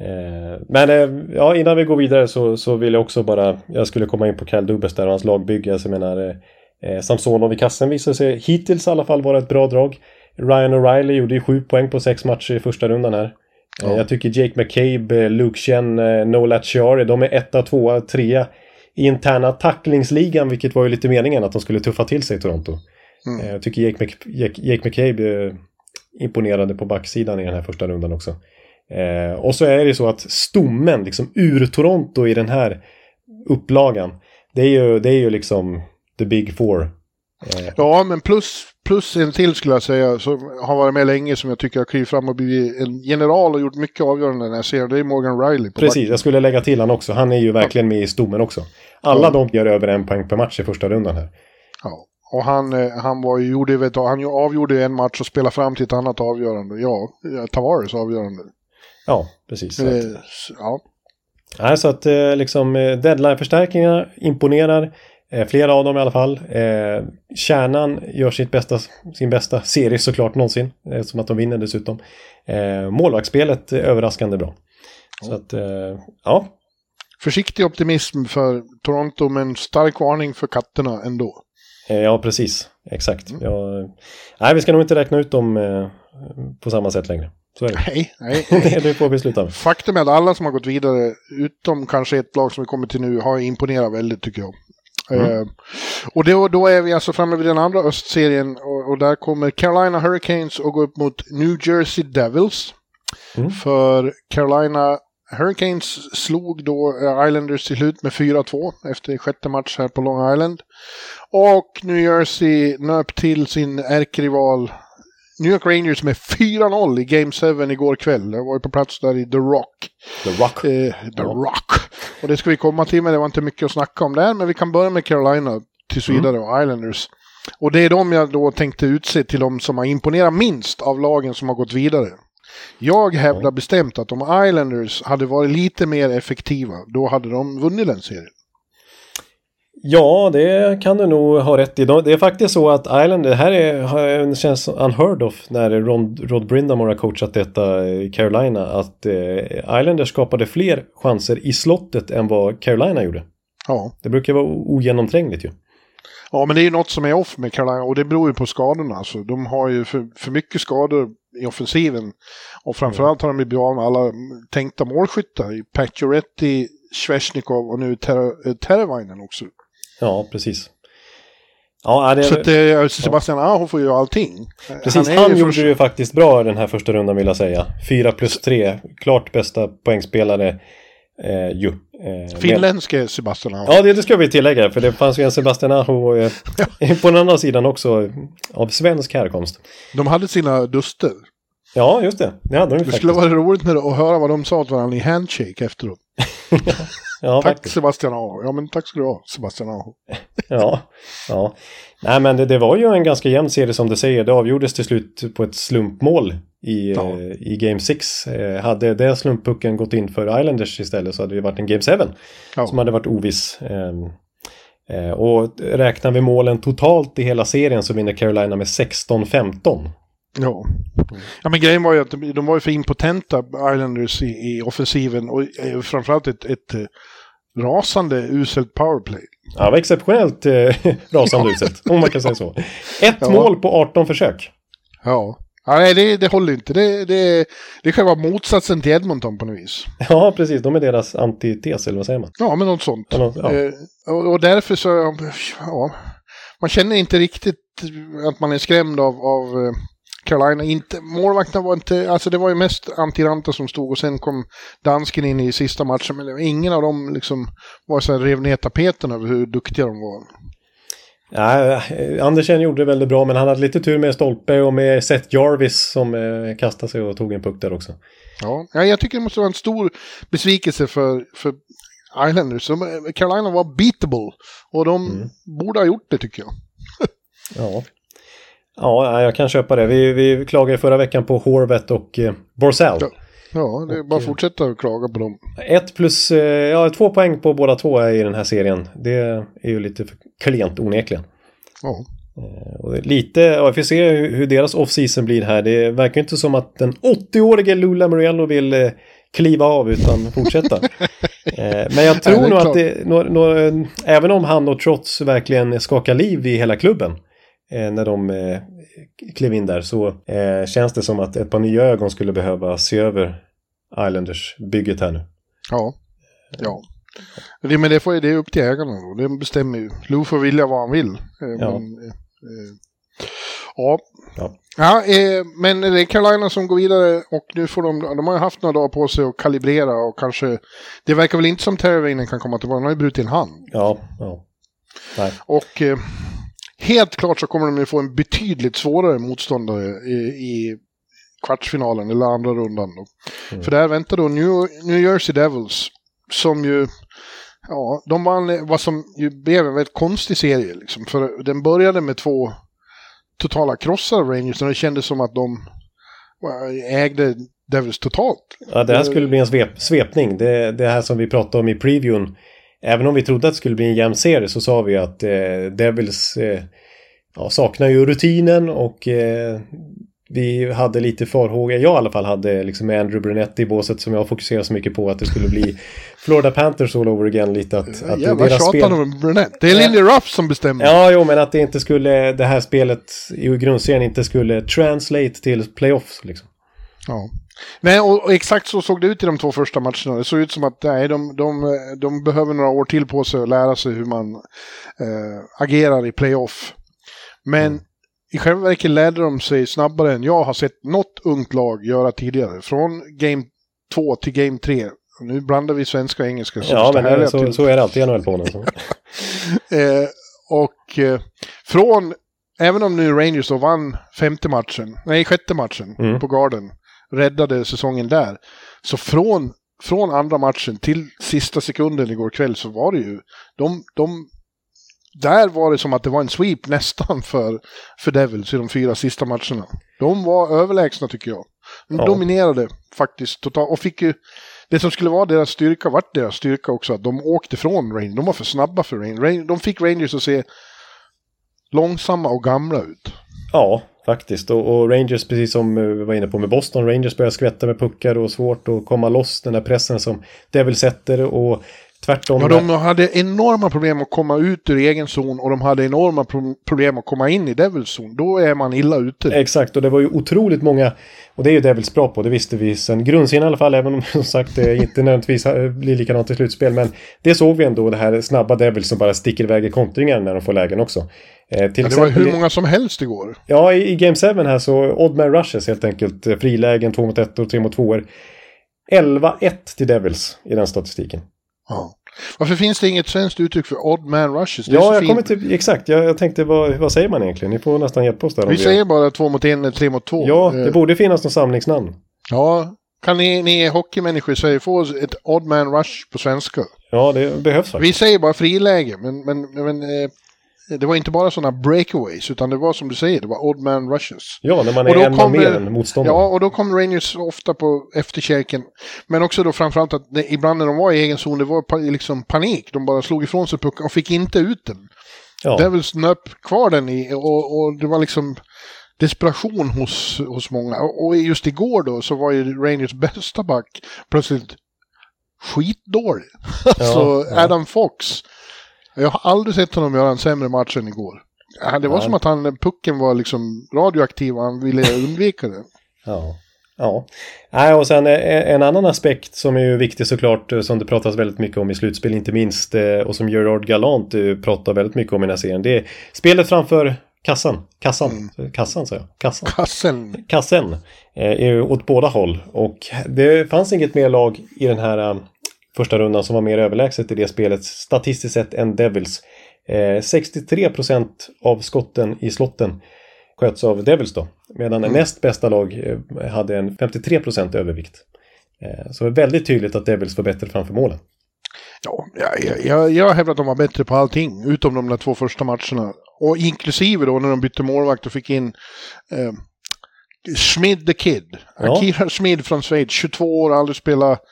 Eh, men eh, ja, innan vi går vidare så, så vill jag också bara, jag skulle komma in på Kyle Dubas där och hans lagbygge. Alltså, jag menar, eh, Samsonov i kassen visar sig hittills i alla fall vara ett bra drag. Ryan O'Reilly gjorde ju sju poäng på sex matcher i första rundan här. Eh,
Ja.
Jag tycker Jake McCabe, eh, Luke Chen, eh, Nola Chiari, de är etta, tvåa, trea i interna tacklingsligan, vilket var ju lite meningen att de skulle tuffa till sig i Toronto.
Mm.
Eh, Jag tycker Jake, Mc, Jake, Jake McCabe eh, imponerade på backsidan i den här första rundan också. Eh, och så är det så att stommen liksom ur Toronto i den här upplagan. Det är ju, det är ju liksom the big four. Eh,
Ja, men plus, plus en till skulle jag säga, som har varit med länge, som jag tycker har klivit fram och blivit en general och gjort mycket avgörande den här serien. Det är Morgan Riley.
Precis, jag skulle lägga till han också. Han är ju verkligen med i stommen också. Alla
Ja.
de gör över en poäng per match i första rundan här.
Ja. Och han, eh, han var gjorde, vet du, han avgjorde en match och spelade fram till ett annat avgörande. Ja, eh, Tavares avgörande.
Ja, precis. Så att,
Eh, ja.
nej, så att liksom deadline-förstärkningar imponerar. Eh, flera av dem i alla fall. Eh, kärnan gör sitt bästa, sin bästa serie såklart någonsin. Eh, som att de vinner dessutom. Eh, målvaktsspelet är överraskande bra. Så att, eh, ja.
Försiktig optimism för Toronto, men stark varning för katterna ändå.
Eh, ja, precis. Exakt. Ja, nej, vi ska nog inte räkna ut dem eh, på samma sätt längre. Så är det.
Nej, nej.
det, det får vi sluta med.
Faktum är att alla som har gått vidare, utom kanske ett lag som vi kommer till nu, har imponerat väldigt tycker jag. Eh, och då, då är vi alltså framme vid den andra östserien och, och där kommer Carolina Hurricanes att gå upp mot New Jersey Devils.
Mm.
För Carolina Hurricanes slog då eh, Islanders till slut med 4-2 efter sjätte match här på Long Island. Och New Jersey nöp till sin ärkerival New York Rangers med 4-0 i Game 7 igår kväll. Jag var ju på plats där i The Rock.
The Rock.
Eh, The Rock. Och det ska vi komma till, men det var inte mycket att snacka om där. Men vi kan börja med Carolina tills vidare och Islanders. Och det är de jag då tänkte utse till de som har imponerat minst av lagen som har gått vidare. Jag hävdar bestämt att om Islanders hade varit lite mer effektiva, då hade de vunnit den serien.
Ja, det kan du nog ha rätt i. De- Det är faktiskt så att Island, det här är, känns unheard of när Rod, Rod Brindamore har coachat detta i Carolina. Att eh, Islanders skapade fler chanser i slottet än vad Carolina gjorde.
Ja.
Det brukar vara ogenomträngligt ju.
ja, men det är ju något som är off med Carolina och det beror ju på skadorna. Alltså, de har ju för, för mycket skador i offensiven. Och framförallt har de ju blivit av med alla tänkta målskyttar. Pacioretty, Svesjnikov och nu Ter- eh, också.
Ja, precis. Ja, det,
Så att, eh, Sebastian Aho får ju allting.
precis.
är
Han,
ju
gjorde
först-
det ju faktiskt bra den här första rundan vill jag säga. 4 plus 3, klart bästa poängspelare eh, ju. Eh,
Finländske Sebastian Aho.
Ja, det, det ska vi tillägga, för det fanns ju en Sebastian Aho eh, på den andra sidan också av svensk härkomst.
De hade sina duster.
Ja, just det. Det hade de
Det
faktiskt.
skulle vara roligt det att höra vad de sa till varandra i handshake efteråt.
ja,
Tack
faktiskt.
Sebastian Aho. Ja, men tack ska du ha Sebastian Aho.
Ja, ja. Nej, men det, det var ju en ganska jämn serie som du säger. Det avgjordes till slut på ett slumpmål i,
Ja.
eh, i Game 6. Eh, hade den slumppucken gått in för Islanders istället så hade det varit en Game 7
Ja.
som hade varit oviss. Ehm, eh, och räknar vi målen totalt i hela serien så vinner Carolina med 16-15.
Ja. ja, men grejen var ju att de, de var ju för impotenta Islanders i, i offensiven och eh, framförallt ett, ett eh, rasande uselt powerplay.
Ja, det var exceptionellt eh, rasande uselt, om man kan säga så. Ett
Ja.
mål på 18 försök.
Ja. ja nej, det, det håller inte. Det, det, det är själva motsatsen till Edmonton på något vis.
Ja, precis. De är deras antites, eller vad säger man?
Ja, men något sånt.
Ja, något- ja.
Eh, och, och därför så, ja, man känner inte riktigt att man är skrämd av, av eh, Carolina. Inte, målvakten var inte, alltså det var ju mest Antiranta som stod och sen kom dansken in i sista matchen. Men ingen av dem liksom var så här rev ner tapeten över hur duktiga de var.
Ja, eh, Andersen gjorde det väldigt bra, men han hade lite tur med stolpe och med Seth Jarvis som eh, kastade sig och tog en puck där också.
Ja, ja, jag tycker det måste vara en stor besvikelse för, för Islanders. De, Carolina var beatable och de borde ha gjort det tycker jag.
Ja. Ja, jag kan köpa det. Vi, vi klagade förra veckan på Horvet och eh, Borsell.
Ja. Ja, det är bara att fortsätta att klaga på dem.
Ett plus, eh, ja, två poäng på båda två i den här serien. Det är ju lite för klent onekligen.
Ja.
Och det är lite, ja, vi får se hur, deras off-season blir här. Det verkar inte som att den 80-årige Lula Muriello vill eh, kliva av utan fortsätta. eh, men jag tror nog att det, nå, nå, även om han och Trots verkligen skakar liv i hela klubben eh, när de eh, klev in där så eh, känns det som att ett par nya ögon skulle behöva se över Islanders-bygget här nu.
Ja. ja. Det, men det, får, det är upp till ägarna då. Det bestämmer ju. Lou får vilja vad han vill. Eh,
Ja.
Men, eh, eh, ja.
Ja.
Ja, eh, men det är Carolina som går vidare och nu får de, de har ju haft några dagar på sig att kalibrera och kanske, det verkar väl inte som Teravainen kan komma tillbaka, han har ju brutit en hand.
Ja, ja. Nej.
Och eh, helt klart så kommer de ju få en betydligt svårare motståndare i, i kvartsfinalen eller andra rundan. Då. Mm. För där väntar då New, New Jersey Devils som ju Ja, de vann vad som ju blev en väldigt konstig serie. Liksom. För den började med två totala krossar av Rangers och det kändes som att de ägde Devils totalt.
Ja, det här skulle bli en svep, svepning. Det, det här som vi pratade om i previewn. Även om vi trodde att det skulle bli en jämn serie så sa vi att eh, Devils eh, ja, saknar ju rutinen och eh, vi hade lite farhågor, jag i alla fall hade liksom med Andrew Brunetti i båset som jag fokuserar så mycket på att det skulle bli Florida Panthers all over again lite att, att
ja, deras spel... om Brunett. Det är Lindy Ruff som bestämmer.
Ja, jo, men att det inte skulle, det här spelet i grundserien inte skulle translate till playoffs liksom.
Ja. Nej, och, och, exakt så såg det ut i de två första matcherna. Det såg ut som att nej, de, de, de behöver några år till på sig att lära sig hur man äh, agerar i playoff. Men mm i själva verket lärde de sig snabbare än jag har sett något ungt lag göra tidigare. Från Game 2 till Game 3. Nu blandar vi svenska och engelska.
Så ja, men det, så, till... så är det alltid i NHL-planen.
eh, och eh, från, även om nu Rangers då vann femte matchen, nej sjätte matchen mm. på Garden, räddade säsongen där. Så från, från andra matchen till sista sekunden igår kväll så var det ju, de, de där var det som att det var en sweep nästan för, för Devils i de fyra sista matcherna. De var överlägsna tycker jag. De ja. dominerade faktiskt totalt och fick ju det som skulle vara deras styrka vart deras styrka också. Att de åkte från Rangers. De var för snabba för Rangers. De fick Rangers att se långsamma och gamla ut.
Ja, faktiskt. Och, och, Rangers, precis som eh, vi var inne på med Boston, Rangers börjar skvätta med puckar och svårt att komma loss den här pressen som Devil sätter. Och Tvärtom.
Ja, de hade enorma problem att komma ut ur egen zon och de hade enorma pro problem att komma in i Devils zon. Då är man illa ute.
Exakt, och det var ju otroligt många, och det är ju Devils bra på, det visste vi sen grundserien i alla fall, även om som sagt det inte nödvändigtvis blir likadant i slutspel. Men det såg vi ändå, det här snabba Devils som bara sticker iväg i kontringar när de får lägen också.
Eh, ja, det var hur många som helst igår.
Ja, i, i Game 7 här så odd man rushes helt enkelt. Eh, frilägen, 2 mot 1 och 3 mot 2 11-1 till Devils i den statistiken.
Ja. Varför finns det inget svenskt uttryck för odd man rushes?
Det ja, jag kommer till, exakt. Jag, jag tänkte, vad, vad, säger man egentligen? Ni får nästan hjälpa oss där.
Vi säger bara två mot en eller tre mot två.
Ja, det uh, borde finnas något samlingsnamn.
Ja, kan ni, ni hockeymänniskor säga få ett odd man rush på svenska?
Ja, det behövs faktiskt.
Vi säger bara friläge, men, men, men eh, det var inte bara sådana breakaways, utan det var som du säger, det var odd man rushes.
Ja, när man är en man mer än motståndare.
Ja, och då kom Rangers ofta på efterkälken. Men också då framförallt att det, ibland när de var i egen zon, det var liksom panik. De bara slog ifrån sig pucken och fick inte ut den. Ja. Devils nöp kvar den i, och, och det var liksom desperation hos, hos många. Och, just igår då så var ju Rangers bästa back plötsligt skitdålig. Ja, alltså ja. Adam Fox jag har aldrig sett honom göra en sämre match än igår. Det var ja. som att han, pucken var liksom radioaktiv och han ville undvika det.
Ja. Ja. Nej, och sen eh, en annan aspekt som är ju viktig såklart eh, som det pratas väldigt mycket om i slutspel inte minst eh, och som Gerard Galant pratar väldigt mycket om i den här serien. Det är spelet framför kassan. Kassan, mm. kassan sa jag. Kassan.
Kassen.
Kassen. Är ju åt båda håll. Och det fanns inget mer lag i den här första rundan som var mer överlägset i det spelet statistiskt sett än Devils. Eh, 63% av skotten i slotten sköts av Devils då. Medan mm. näst bästa lag eh, hade en 53% övervikt. Eh, så det är väldigt tydligt att Devils var bättre framför målen.
Ja, jag, jag, jag hävdar att de var bättre på allting, utom de där två första matcherna. Och inklusive då när de bytte målvakt och fick in eh, Schmid the Kid. Ja. Akira Schmid från Schweiz, 22 år, aldrig spelat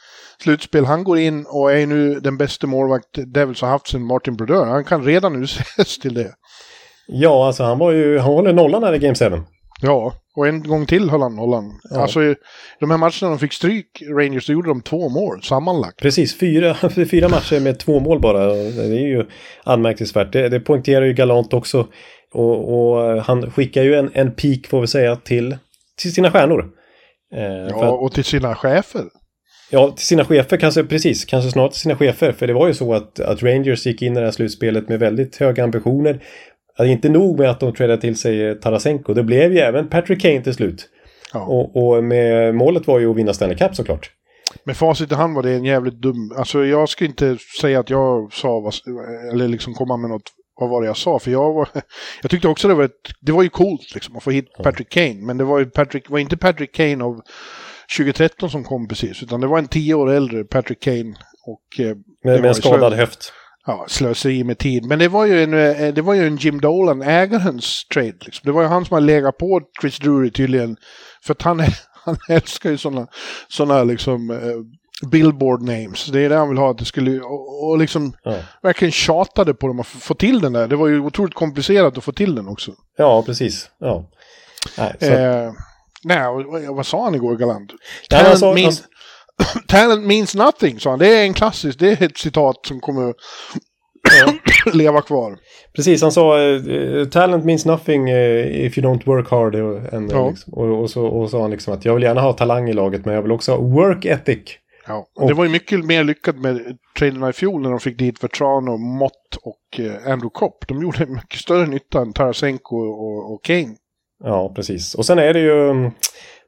slutspel. Han går in och är nu den bästa målvakt Devils har haft sedan Martin Brodeur. Han kan redan nu ses till det.
Ja, alltså han var ju, han håller nollan här i Game 7.
Ja, och en gång till höll han nollan. Ja. Alltså de här matcherna de fick stryk, Rangers, då gjorde de två mål sammanlagt.
Precis, fyra, fyra matcher med två mål bara. Det är ju anmärkningsvärt. Det, det poängterar ju Galant också. Och, och, han skickar ju en, en peak, får vi säga, till, till sina stjärnor.
Eh, ja, och till sina chefer.
Ja, till sina chefer kanske, precis, kanske snart till sina chefer. För det var ju så att, att Rangers gick in i det här slutspelet med väldigt höga ambitioner. Att inte nog med att de trädde till sig Tarasenko, det blev ju även Patrick Kane till slut. Ja. Och, och med, målet var ju att vinna Stanley Cup såklart.
Med facit i hand var det en jävligt dum... Alltså jag skulle inte säga att jag sa, eller liksom komma med något vad var det jag sa? För jag var, jag tyckte också det var ett, det var ju coolt liksom att få hit Patrick Kane. Men det var ju Patrick, var inte Patrick Kane av 2013 som kom precis, utan det var en tio år äldre Patrick Kane. Och, eh,
Med, en skadad höft.
Ja, slöseri med tid. Men det var ju en, eh, det var ju en Jim Dolan, ägarens trade. Liksom. Det var ju han som hade legat på Chris Drury tydligen. För att han, han älskar ju sådana såna liksom eh, billboard names. Det är det han vill ha. Att det skulle, och, och liksom
Ja.
verkligen tjatade på dem att få få till den där. Det var ju otroligt komplicerat att få till den också.
Ja, precis. Ja. Nej, så,
Eh, nej, vad sa han igår Galant?
Ja, han
Talent,
sa-
means, talent means nothing, sa han. Det är en klassisk, det är ett citat som kommer leva kvar.
Precis, han sa eh, talent means nothing eh, if you don't work hard. And,
Ja.
liksom, och, och, så, och sa han liksom att jag vill gärna ha talang i laget men jag vill också ha work ethic.
Ja,
Och-
det var ju mycket mer lyckat med traderna i fjol när de fick dit Vertrano, Mott och eh, Andrew Kopp. De gjorde mycket större nytta än Tarasenko och, och Kane.
Ja, precis. Och sen är det ju mm,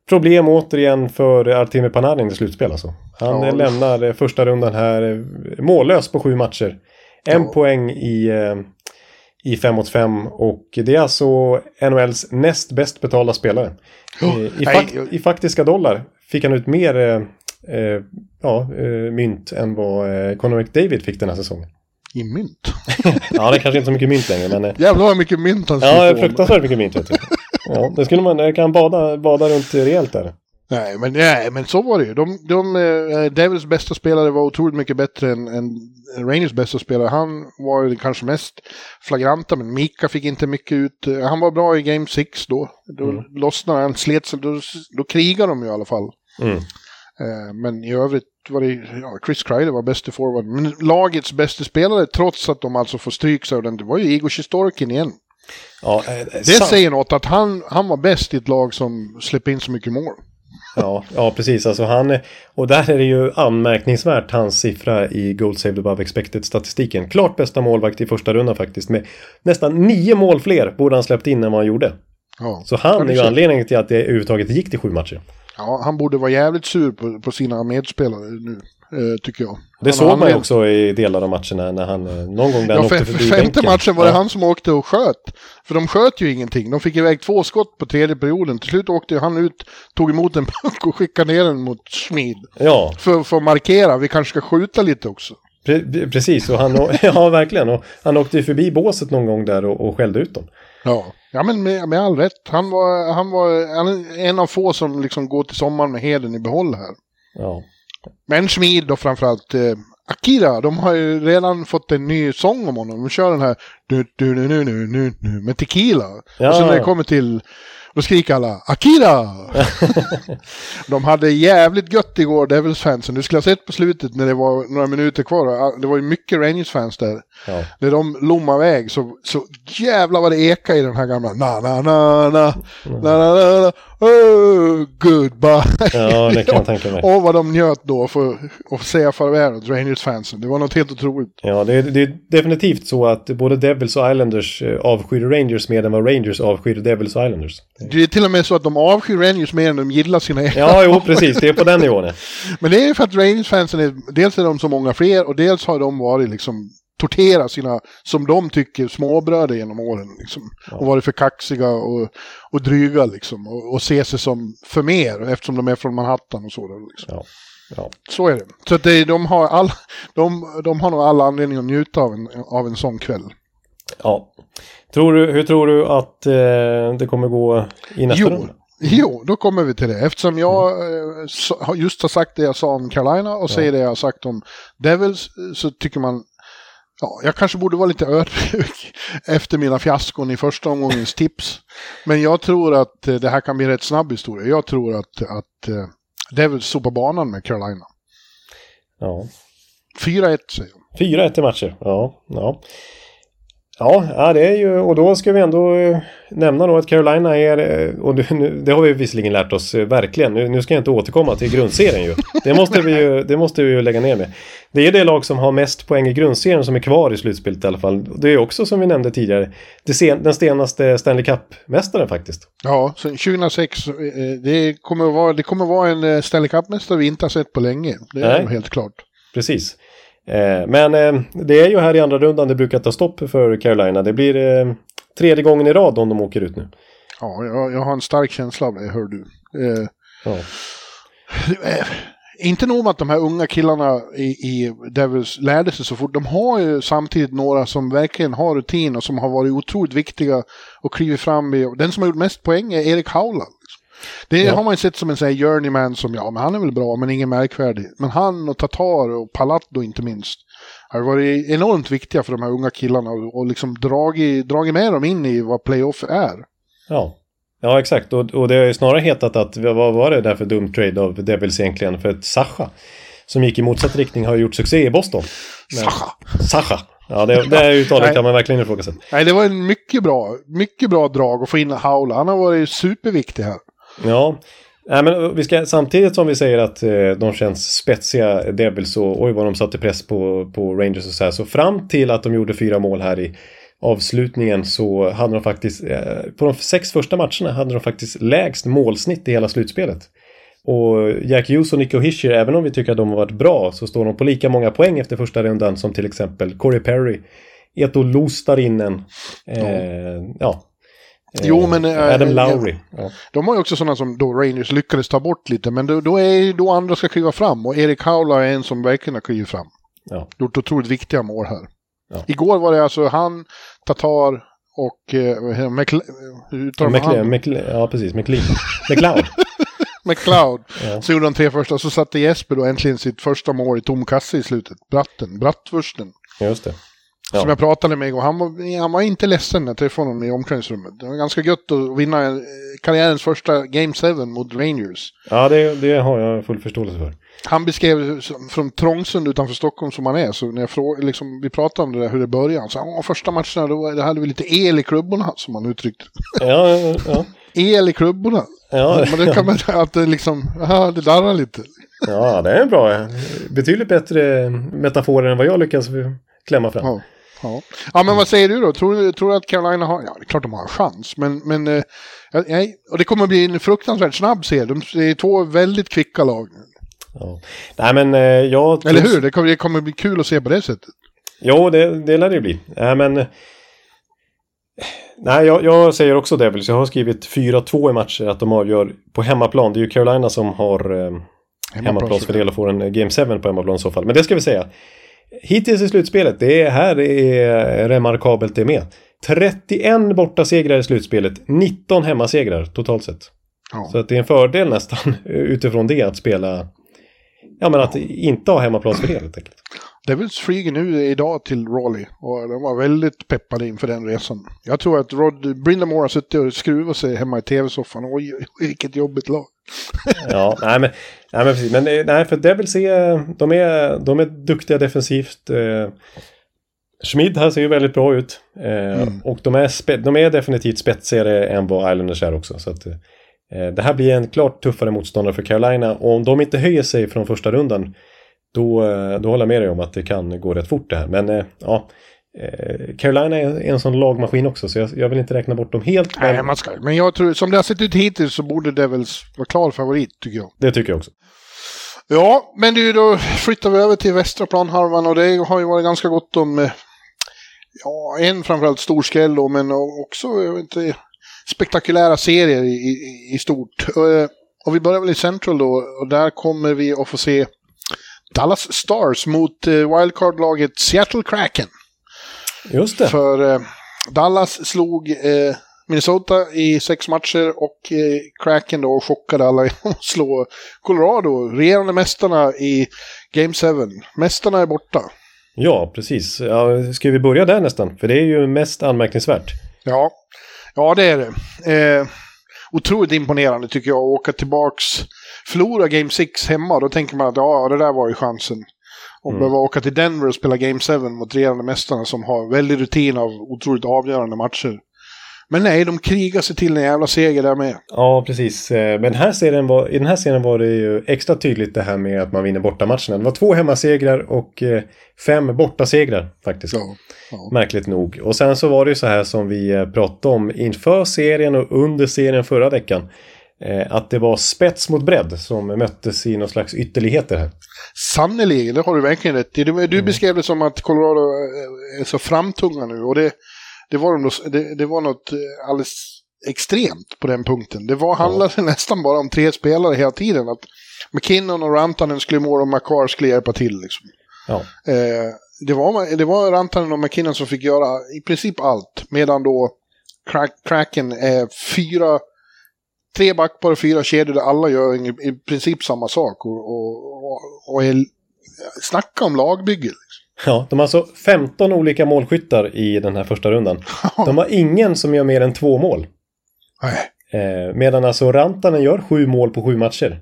problem återigen för Artemi Panarin i slutspel alltså. Han
Ja,
eh, lämnar eh, första rundan här eh, mållös på sju matcher. En
Ja.
poäng i, eh, i 5 mot 5 och det är alltså NHLs näst bäst betalda spelare.
Oh,
I, i,
nej,
fakt, I faktiska dollar fick han ut mer eh, eh, ja, eh, mynt än vad eh, Conor McDavid fick den här säsongen.
I mynt.
Ja, det är kanske inte så mycket mynt längre men eh,
Jävlar vad mycket mynt han
ja,
skulle få.
fruktansvärt mycket mynt vet du. Ja, det skulle man, jag kan bada, bada runt rejält där.
Nej, men, nej, men så var det ju. De, de, eh, Devils bästa spelare var otroligt mycket bättre än, än Rangers bästa spelare. Han var ju kanske mest flagranta, men Mika fick inte mycket ut. Eh, Han var bra i Game 6 då. Då
Mm.
lossnade han, slet sig, då, då krigade de ju i alla fall.
Mm.
Eh, Men i övrigt var det, ja, Chris Kreider var bäst i forward. Men lagets bästa spelare, trots att de alltså får stryk så det var ju Igor Sjistorkin igen.
Ja, eh,
Det
sant.
säger något att han, han var bäst i ett lag som släpper in så mycket mål.
Ja, ja, precis. Alltså han, och där är det ju anmärkningsvärt hans siffra i Gold Saved Above Expected-statistiken. Klart bästa målvakt i första rundan faktiskt. Med nästan nio mål fler borde han släppt in än vad han gjorde.
Ja.
Så han är ju anledningen till att det överhuvudtaget gick till sju matcher.
Ja, han borde vara jävligt sur på, på sina medspelare nu, eh, tycker jag.
Det
Han
såg
har
man ju också i delar av matcherna när han eh, någon gång där han
Ja,
åkte förbi
femte
bänken.
matchen var det
ja.
han som åkte och sköt. För de sköt ju ingenting. De fick iväg två skott på tredje perioden. Till slut åkte han ut, tog emot en puck och skickade ner den mot Schmid.
Ja,
För, för att markera, vi kanske ska skjuta lite också.
pre- precis. Och han, ja, verkligen. Och han åkte ju förbi båset någon gång där och, och skällde ut dem.
Ja, ja men med, med all rätt. Han var, han var han en av få som liksom går till sommaren med heden i behåll här.
Ja,
Men Schmid då framförallt. Eh, Akira, de har ju redan fått en ny sång om honom. De kör den här du, du, nu, nu, nu, nu, nu, med tequila.
Ja.
Och sen när det kommer till, då skriker alla Akira! de hade jävligt gött igår, Devils-fansen. Du skulle ha sett på slutet när det var några minuter kvar. Det var ju mycket Rangers-fans där.
ja.
När de lommade iväg så, så jävlar vad det eka i den här gamla na na na na na na na na oh, goodbye.
Ja, det kan jag tänka mig.
Och vad de njöt då för att säga farväl åt Rangers-fansen. Det var något helt otroligt.
Ja, det är, det är definitivt så att både Devils och Islanders eh, avskyr Rangers mer än vad Rangers avskyr Devils och Islanders.
Det är till och med så att de avskyr Rangers mer än de gillar sina egna.
Ja, jo, precis. Det är på den nivån.
Men det är för att Rangers-fansen är, dels är de så många fler och dels har de varit liksom tortera sina, som de tycker, småbröder genom åren. Liksom. Och varit för kaxiga och, och dryga liksom. Och, och se sig som för mer eftersom de är från Manhattan och så. där, Liksom.
Ja. Ja.
Så är det. Så att det, de, har all, de, de har nog alla anledning att njuta av en, av en sån kväll.
ja. Tror du, hur tror du att eh, det kommer gå i nästa
Jo,
runda?
jo, då kommer vi till det. Eftersom jag eh, så- har- just har sagt det jag sa om Carolina och säger det jag har sagt om Devils eh, så tycker man Ja, jag kanske borde vara lite ödmjuk efter mina fiaskon i första omgångens tips. Men jag tror att eh, det här kan bli en rätt snabb historia. Jag tror att, att eh, Devils sopar banan med Carolina.
Ja.
4-1 säger jag.
4-1 i matcher. Ja, ja. Ja, det är ju, och då ska vi ändå eh, nämna då att Carolina är, eh, och det, har vi visserligen lärt oss eh, verkligen, nu, ska jag inte återkomma till grundserien ju. Det måste vi ju, det måste vi ju lägga ner med. Det är det lag som har mest poäng i grundserien som är kvar i slutspelet i alla fall. Det är också som vi nämnde tidigare, det sen, den senaste Stanley Cup-mästaren faktiskt.
Ja, sen 2006, eh, det kommer att vara, det kommer att vara en Stanley Cup-mästare vi inte har sett på länge. Det är
Nej.
helt klart.
Precis. Eh, men eh, det är ju här i andra rundan det brukar ta stopp för Carolina. Det blir eh, tredje gången i rad om de åker ut nu.
Ja, jag, jag har en stark känsla av det, hör du.
Ja.
Inte nog med att de här unga killarna i, i Devils lärde sig så fort. De har ju samtidigt några som verkligen har rutin och som har varit otroligt viktiga och klivit fram. I, den som har gjort mest poäng är Erik Haula. Det
Ja.
har man ju sett som en sån här journeyman som, ja men han är väl bra men ingen märkvärdig. Men han och Tatar och Palat då inte minst. Har varit enormt viktiga för de här unga killarna och, och liksom dragit, dragit med dem in i vad playoff är.
Ja, ja exakt. Och, och det har ju snarare hetat att vad var det där för dum trade av Devils egentligen? För att Sacha, som gick i motsatt riktning, har gjort succé i Boston. Men-
Sacha.
Sacha. Ja, det, det här uttalet kan man verkligen ifrågasätta.
Nej, det var en mycket bra, mycket bra drag att få in Haula. Han har varit superviktig här.
Ja, Nej, men vi ska, samtidigt som vi säger att eh, de känns spetsiga Devils och oj vad de satte press på, på Rangers och så här. Så fram till att de gjorde fyra mål här i avslutningen så hade de faktiskt, eh, på de sex första matcherna hade de faktiskt lägst målsnitt i hela slutspelet. Och Jack Hughes och Nico Hischier, även om vi tycker att de har varit bra, så står de på lika många poäng efter första rundan som till exempel Corey Perry, Eto Lustarinen, eh, ja.
Jo, men, eh,
Adam
eh,
Lowry. Ja.
De har ju också sådana som då Rangers lyckades ta bort lite, men då, då är då andra ska kliva fram. Och Erik Haula är en som verkligen har klivit fram.
Ja.
Gjort otroligt viktiga mål här.
Ja.
Igår var det alltså han, Tatar och eh? McLe- hur man
McLean,
han?
McLean, ja precis, McLean. McLeod.
McLeod.
Ja.
Så gjorde de tre första, så satte Jesper då äntligen sitt första mål i tom kasse i slutet. Bratten, Brattvursten.
Just det. Ja.
Som jag pratade med och han var, han var inte ledsen när jag träffade honom i omklädningsrummet. Det var ganska gött att vinna eh, karriärens första Game 7 mot Rangers.
Ja, det, det har jag full förståelse för.
Han beskrev det från Trångsund utanför Stockholm som han är. Så när jag frågade, liksom, vi pratade om det där, hur det började. Han sa att första matcherna då, då hade vi lite el i klubborna, som han uttryckte
Ja, ja, ja.
El i klubborna.
Ja,
Men det kan man, att det liksom, aha, det darrar lite.
ja, det är en bra. Betydligt bättre metaforer än vad jag lyckas klämma fram.
Ja. Ja. ja, men vad säger du då? Tror tror du att Carolina har... Ja, det är klart de har en chans. Men, men eh, och det kommer bli en fruktansvärt snabb serie. De det är två väldigt kvicka lag.
Ja. Nej, men eh, jag...
Eller hur? Det kommer, det kommer bli kul att se på det sättet.
Jo, det, det lär det bli. Nej, men... Nej, jag, jag säger också Devils. Jag har skrivit 4-2 i matcher att de avgör på hemmaplan. Det är ju Carolina som har eh, hemmaplansfördel och får en Game 7 på hemmaplan i så fall. Men det ska vi säga. Hittills i slutspelet, det är, här är remarkabelt det med. 31 bortasegrar i slutspelet, 19 hemmasegrar totalt sett.
Ja.
Så att det är en fördel nästan utifrån det att spela... Ja, men att inte ha hemmaplansfördel helt enkelt.
Devils flyger nu idag till Raleigh och de var väldigt peppade inför den resan. Jag tror att Rod Brindamore har suttit och skruvat sig hemma i tv-soffan. Oj, vilket jobbigt lag.
Ja, nej men, nej men precis. Men eh, nej, för Devils är, de är, de är duktiga defensivt. Eh, Schmid här ser ju väldigt bra ut. Eh, Och de är, spe, de är definitivt spetsigare än vad Islanders är också. Så att, eh, det här blir en klart tuffare motståndare för Carolina. Och om de inte höjer sig från första rundan då, då håller jag med dig om att det kan gå rätt fort det här. Men ja, Carolina är en sån lagmaskin också så jag, jag vill inte räkna bort dem helt. Men
Nej, man ska, men jag tror, som det har sett ut hittills så borde Devils vara klar favorit, tycker jag.
det tycker jag också.
Ja, men du, då flyttar vi över till västra planhalvan och det har ju varit ganska gott om, eh, ja, en framförallt stor skräll då, men också, jag vet inte, spektakulära serier i, i, i stort. Eh, Och vi börjar väl i Central då, och där kommer vi att få se Dallas Stars mot eh, wildcard-laget Seattle Kraken.
Just det.
För eh, Dallas slog eh, Minnesota i sex matcher och eh, Kraken då chockade alla genom att slå Colorado, regerande mästarna i Game 7. Mästarna är borta.
Ja, precis. Ja, ska vi börja där nästan? För det är ju mest anmärkningsvärt.
Ja, ja det är det. Eh, otroligt imponerande tycker jag att åka tillbaks, förlora Game 6 hemma. Då tänker man att ja, det där var ju chansen. Och
Mm.
behöva åka till Denver och spela Game 7 mot regerande mästarna som har väldig rutin av otroligt avgörande matcher. Men nej, de krigar sig till en jävla seger där med.
Ja, precis. Eh, Men här serien var, i den här serien var det ju extra tydligt det här med att man vinner bortamatcherna. Det var två hemmasegrar och eh, fem bortasegrar faktiskt.
Ja, ja.
Märkligt nog. Och sen så var det ju så här som vi eh, pratade om inför serien och under serien förra veckan. Eh, att det var spets mot bredd som möttes i någon slags ytterligheter här.
Sannerligen, det har du verkligen rätt i. Du, du beskrev det som att Colorado eh, är så framtunga nu och det, det, var, de det, det var något eh, alldeles extremt på den punkten. Det var, handlade nästan bara om tre spelare hela tiden. Att McKinnon och Rantanen skulle måla och Makar skulle hjälpa till. Liksom.
Ja,
Eh, det, var, det var Rantanen och McKinnon som fick göra i princip allt. Medan då Kraken är fyra, tre backpar och fyra kedjor där alla gör i, i princip samma sak. Och, och, och, är, snacka om lagbygge. Liksom.
Ja, de har alltså 15 olika målskyttar i den här första rundan. De har ingen som gör mer än två mål.
Nej.
Eh, medan alltså Rantanen gör sju mål på sju matcher.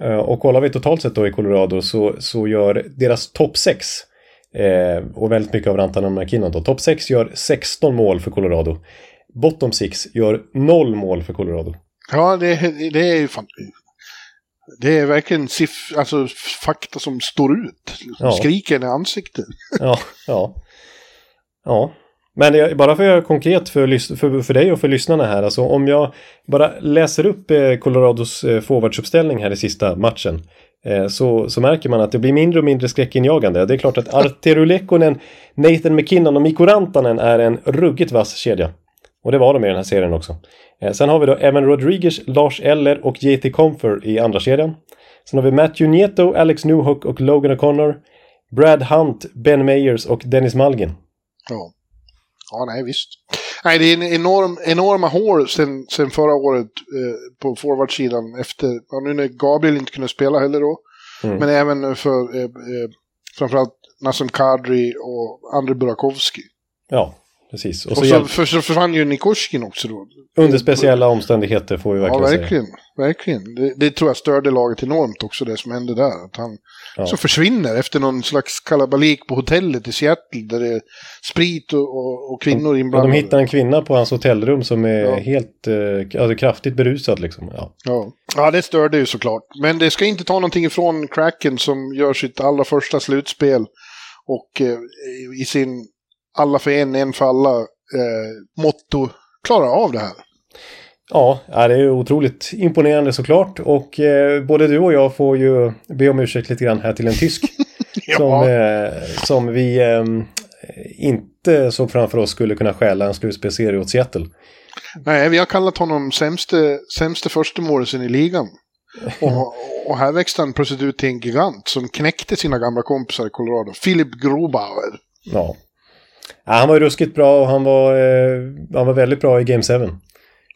Eh, och kollar vi totalt sett då i Colorado så, så gör deras topp sex eh, och väldigt mycket av Rantanen och McKinnon då. Topp sex gör 16 mål för Colorado. Bottom six gör noll mål för Colorado.
Ja, det, det är ju fan... Det är verkligen siff, alltså, fakta som står ut.
Ja.
skriker i ansiktet.
Ja, ja. Ja. Men jag, bara för att göra konkret för, för, för dig och för lyssnarna här. Alltså om jag bara läser upp eh, Colorados eh, forwardsuppställning här i sista matchen. Eh, så, så märker man att det blir mindre och mindre skräckinjagande. Det är klart att Arturu Lekkonen, Nathan McKinnon och Mikko Rantanen är en ruggigt vass kedja. Och det var de i den här serien också. Eh, sen har vi då Evan Rodriguez, Lars Eller och JT Comfer i andra kedjan. Sen har vi Matthew Nieto, Alex Newhook och Logan O'Connor. Brad Hunt, Ben Meyers och Dennis Malgin.
Ja. Ja, nej visst. Nej, det är en enorm, enorma hål sen, sen förra året eh, på forwardsidan efter, ja, nu när Gabriel inte kunde spela heller då.
Mm.
Men även för eh, eh, framförallt Nassim Kadri och Andrei Burakovsky.
Ja, precis. Och
Och
så,
så, för, så försvann ju Nikoshkin också då.
under speciella omständigheter får vi verkligen,
ja,
säga.
verkligen. verkligen. Det, det tror jag störde laget enormt också, det som hände där. Att han
Ja.
så försvinner efter någon slags kalabalik på hotellet i Seattle där det är sprit och, och, och kvinnor
Ja, de
inblandade.
hittar en kvinna på hans hotellrum som är
Ja.
helt eh, alltså kraftigt berusad liksom. Ja.
Ja. ja, det störde ju såklart. Men det ska inte ta någonting ifrån Kraken som gör sitt allra första slutspel och eh, i sin alla för en, en för alla eh, motto klarar av det här.
Ja, ja, det är otroligt imponerande såklart. Och eh, både du och jag får ju be om ursäkt lite grann här till en tysk. som, eh, som vi eh, inte såg framför oss skulle kunna stjäla en slutspelserie åt Seattle.
Nej, vi har kallat honom sämste, sämste första målisen i ligan. Och, och här växte han plötsligt ut till en gigant som knäckte sina gamla kompisar i Colorado. Philip Grobauer.
Ja. Ja han var ju ruskigt bra och han var, eh, han var väldigt bra i Game 7.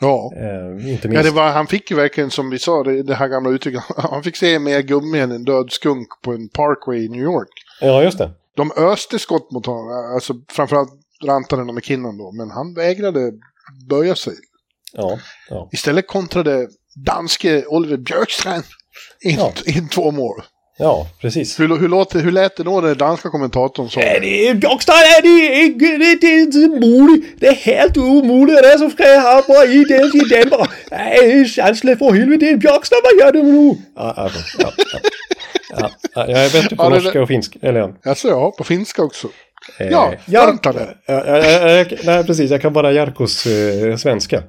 Ja.
Eh, inte
Ja,
minst.
det var, han fick ju verkligen, som vi sa, det, det här gamla uttrycket, han fick se mer gummi än en död skunk på en parkway i New York.
Ja, just det.
De öste skott mot honom, alltså framförallt Rantanen och McKinnon då, men han vägrade böja sig.
Ja, ja.
Istället kontrade danske Oliver Björkstrand in,
Ja.
in två mål.
Ja precis.
Hur, hur, låter, hur lät det då den danska kommentatorn sa
Ja, det är Björkstrand är det inte, det, det är inte möjligt. Det är helt omöjligt. Det är så ska bara i den bara. Nej, chansle för helvete. Det är Björkstrand, vad gör du nu? Ja, alltså, ja, ja. Ja, ja, jag är bättre på
Ja, det-
norska och finska. Eller ja.
Alltså ja, på finska också.
Eh,
Ja,
Jar-
Rantanen.
Ja, ja, ja, ja, nej, precis. Jag kan bara Jarkos eh, svenska.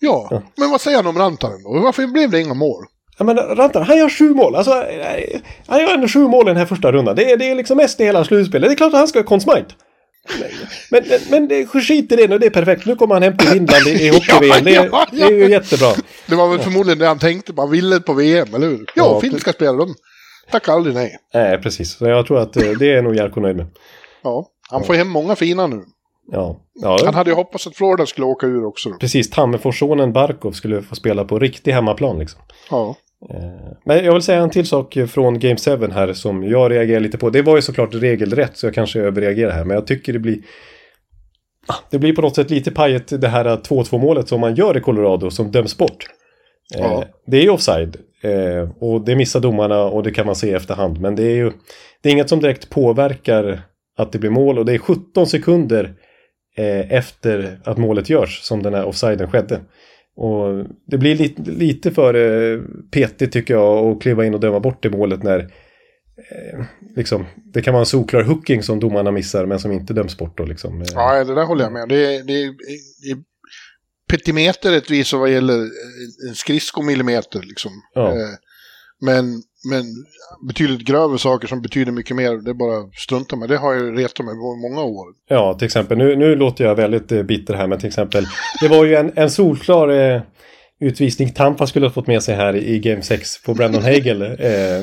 Ja, men vad säger han om Rantanen då? Varför blev det inga mål?
Ja, men Rantanen, han gör sju mål. Alltså, eh, han gör ändå sju mål i den här första rundan. Det är, det är liksom mest i hela slutspelet. Det är klart att han ska ha Consmite. Men, men, men det- skit i det nu, det är perfekt. Nu kommer han hem till Finland i, i hockey-VM. Det, är-
Ja,
det är ju jättebra.
Det var väl förmodligen det han tänkte, man ville på VM, eller hur? Ja,
Ja,
finska spelare, de tackar aldrig nej.
Nej, precis. Så jag tror att eh, det är nog Jarko nöjd med.
Ja, han får hem många fina nu.
Ja,
Han
ja
hade ju hoppats att Florida skulle åka ur också. Då.
precis. Tammerforssonen Barkov skulle få spela på riktig hemmaplan liksom.
Ja.
Eh, Men jag vill säga en till sak från Game 7 här som jag reagerar lite på. Det var ju såklart regelrätt så jag kanske överreagerar här. Men jag tycker det blir... Ah, Det blir på något sätt lite pajet det här 2-2 målet som man gör i Colorado som döms bort. Eh,
Ja.
Det är ju offside. eh, Och det missar domarna och det kan man se i efterhand. Men det är ju... Det är inget som direkt påverkar att det blir mål. Och det är 17 sekunder efter att målet görs som den här offsiden skedde. Och det blir lite, lite för eh, petigt tycker jag att kliva in och döma bort det målet när eh, liksom, det kan vara en solklar hooking som domarna missar men som inte döms bort då liksom. Eh,
ja, det där håller jag med. Det är, det det är petimeter rättvisa vad gäller en skridskomillimeter. Liksom.
Ja.
Men, men betydligt grövre saker som betyder mycket mer, det är bara strunta med. Det har jag retat mig på i många år.
Ja, till exempel. Nu, nu låter jag väldigt eh, bitter här, men till exempel. Det var ju en, en solklar eh, utvisning Tampa skulle ha fått med sig här i Game 6 på Brandon Hagel. Eh,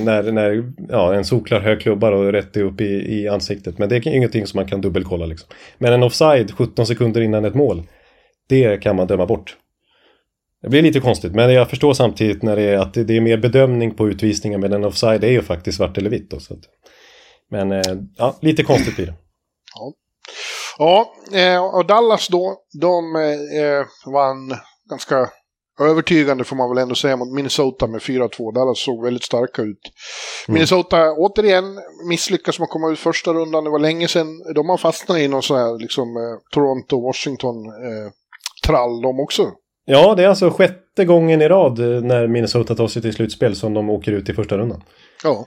när när ja, en solklar hög klubbar och rätt upp i, i ansiktet. Men det är ingenting som man kan dubbelkolla liksom. Men en offside 17 sekunder innan ett mål. Det kan man döma bort. Det blir lite konstigt, men jag förstår samtidigt när det är att det är mer bedömning på utvisningen, men en offside är ju faktiskt svart eller vitt. Då, så att, men eh, ja, lite konstigt blir det.
Ja, eh, och Dallas då, de eh, vann ganska övertygande får man väl ändå säga mot Minnesota med 4-2. Dallas såg väldigt starka ut. Minnesota återigen misslyckas med att komma ut första rundan. Det var länge sedan. De har fastnat i någon sån här liksom Toronto-Washington-trall de också.
Ja, det är alltså sjätte gången i rad eh, när Minnesota tar sig till slutspel som de åker ut i första rundan.
Ja.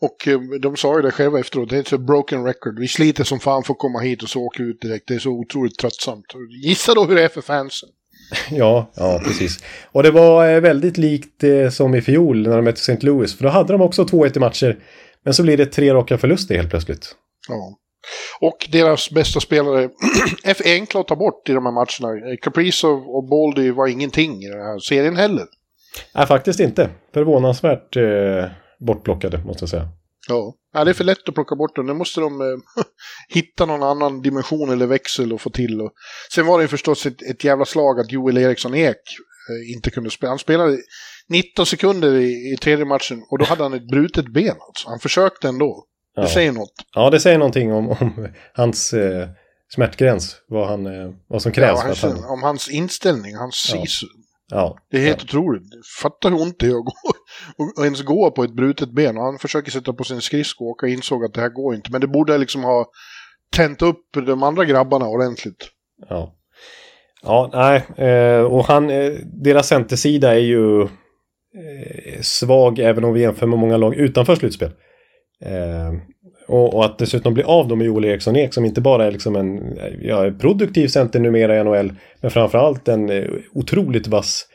Och eh, de sa ju det själva efteråt, det är så broken record. Vi sliter som fan för att komma hit och så åker vi ut direkt. Det är så otroligt tröttsamt. Gissa då hur det är för fansen.
Ja, ja precis. Och det var eh, väldigt likt som i fjol när de mötte St. Louis. För då hade de också 2-1 i matcher. Men så blir det tre raka förluster helt plötsligt.
Ja. Och deras bästa spelare är för enkla att ta bort i de här matcherna. Kaprizov och Baldy var ingenting i den här serien heller.
Nej, faktiskt inte. Förvånansvärt eh, bortplockade, måste jag säga.
Ja. ja, det är för lätt att plocka bort dem. Nu måste de eh, hitta någon annan dimension eller växel och få till. Och... Sen var det förstås ett, ett jävla slag att Joel Eriksson Ek eh, inte kunde spela. Han spelade 19 sekunder i, i tredje matchen och då hade han ett brutet ben. Alltså. Han försökte ändå. Det
Ja.
säger något.
Ja, det säger någonting om, om hans eh, smärtgräns. Vad, han, eh, vad som krävs
Ja, han,
han...
om hans inställning, hans
Ja.
sisu.
Ja,
Det är helt
ja.
otroligt. Fatta hur ont det är att gå, och, ens gå på ett brutet ben. Och han försöker sätta på sin skridsko och åka insåg att det här går inte. Men det borde liksom ha tänt upp de andra grabbarna ordentligt.
Ja, ja nej. Eh, och han, eh, deras centersida är ju eh, svag även om vi jämför med många lag utanför slutspel. Eh, och, och att dessutom bli av dem med Joel Eriksson Ek som inte bara är liksom en ja, produktiv center numera i NHL. Men framförallt en eh, otroligt vass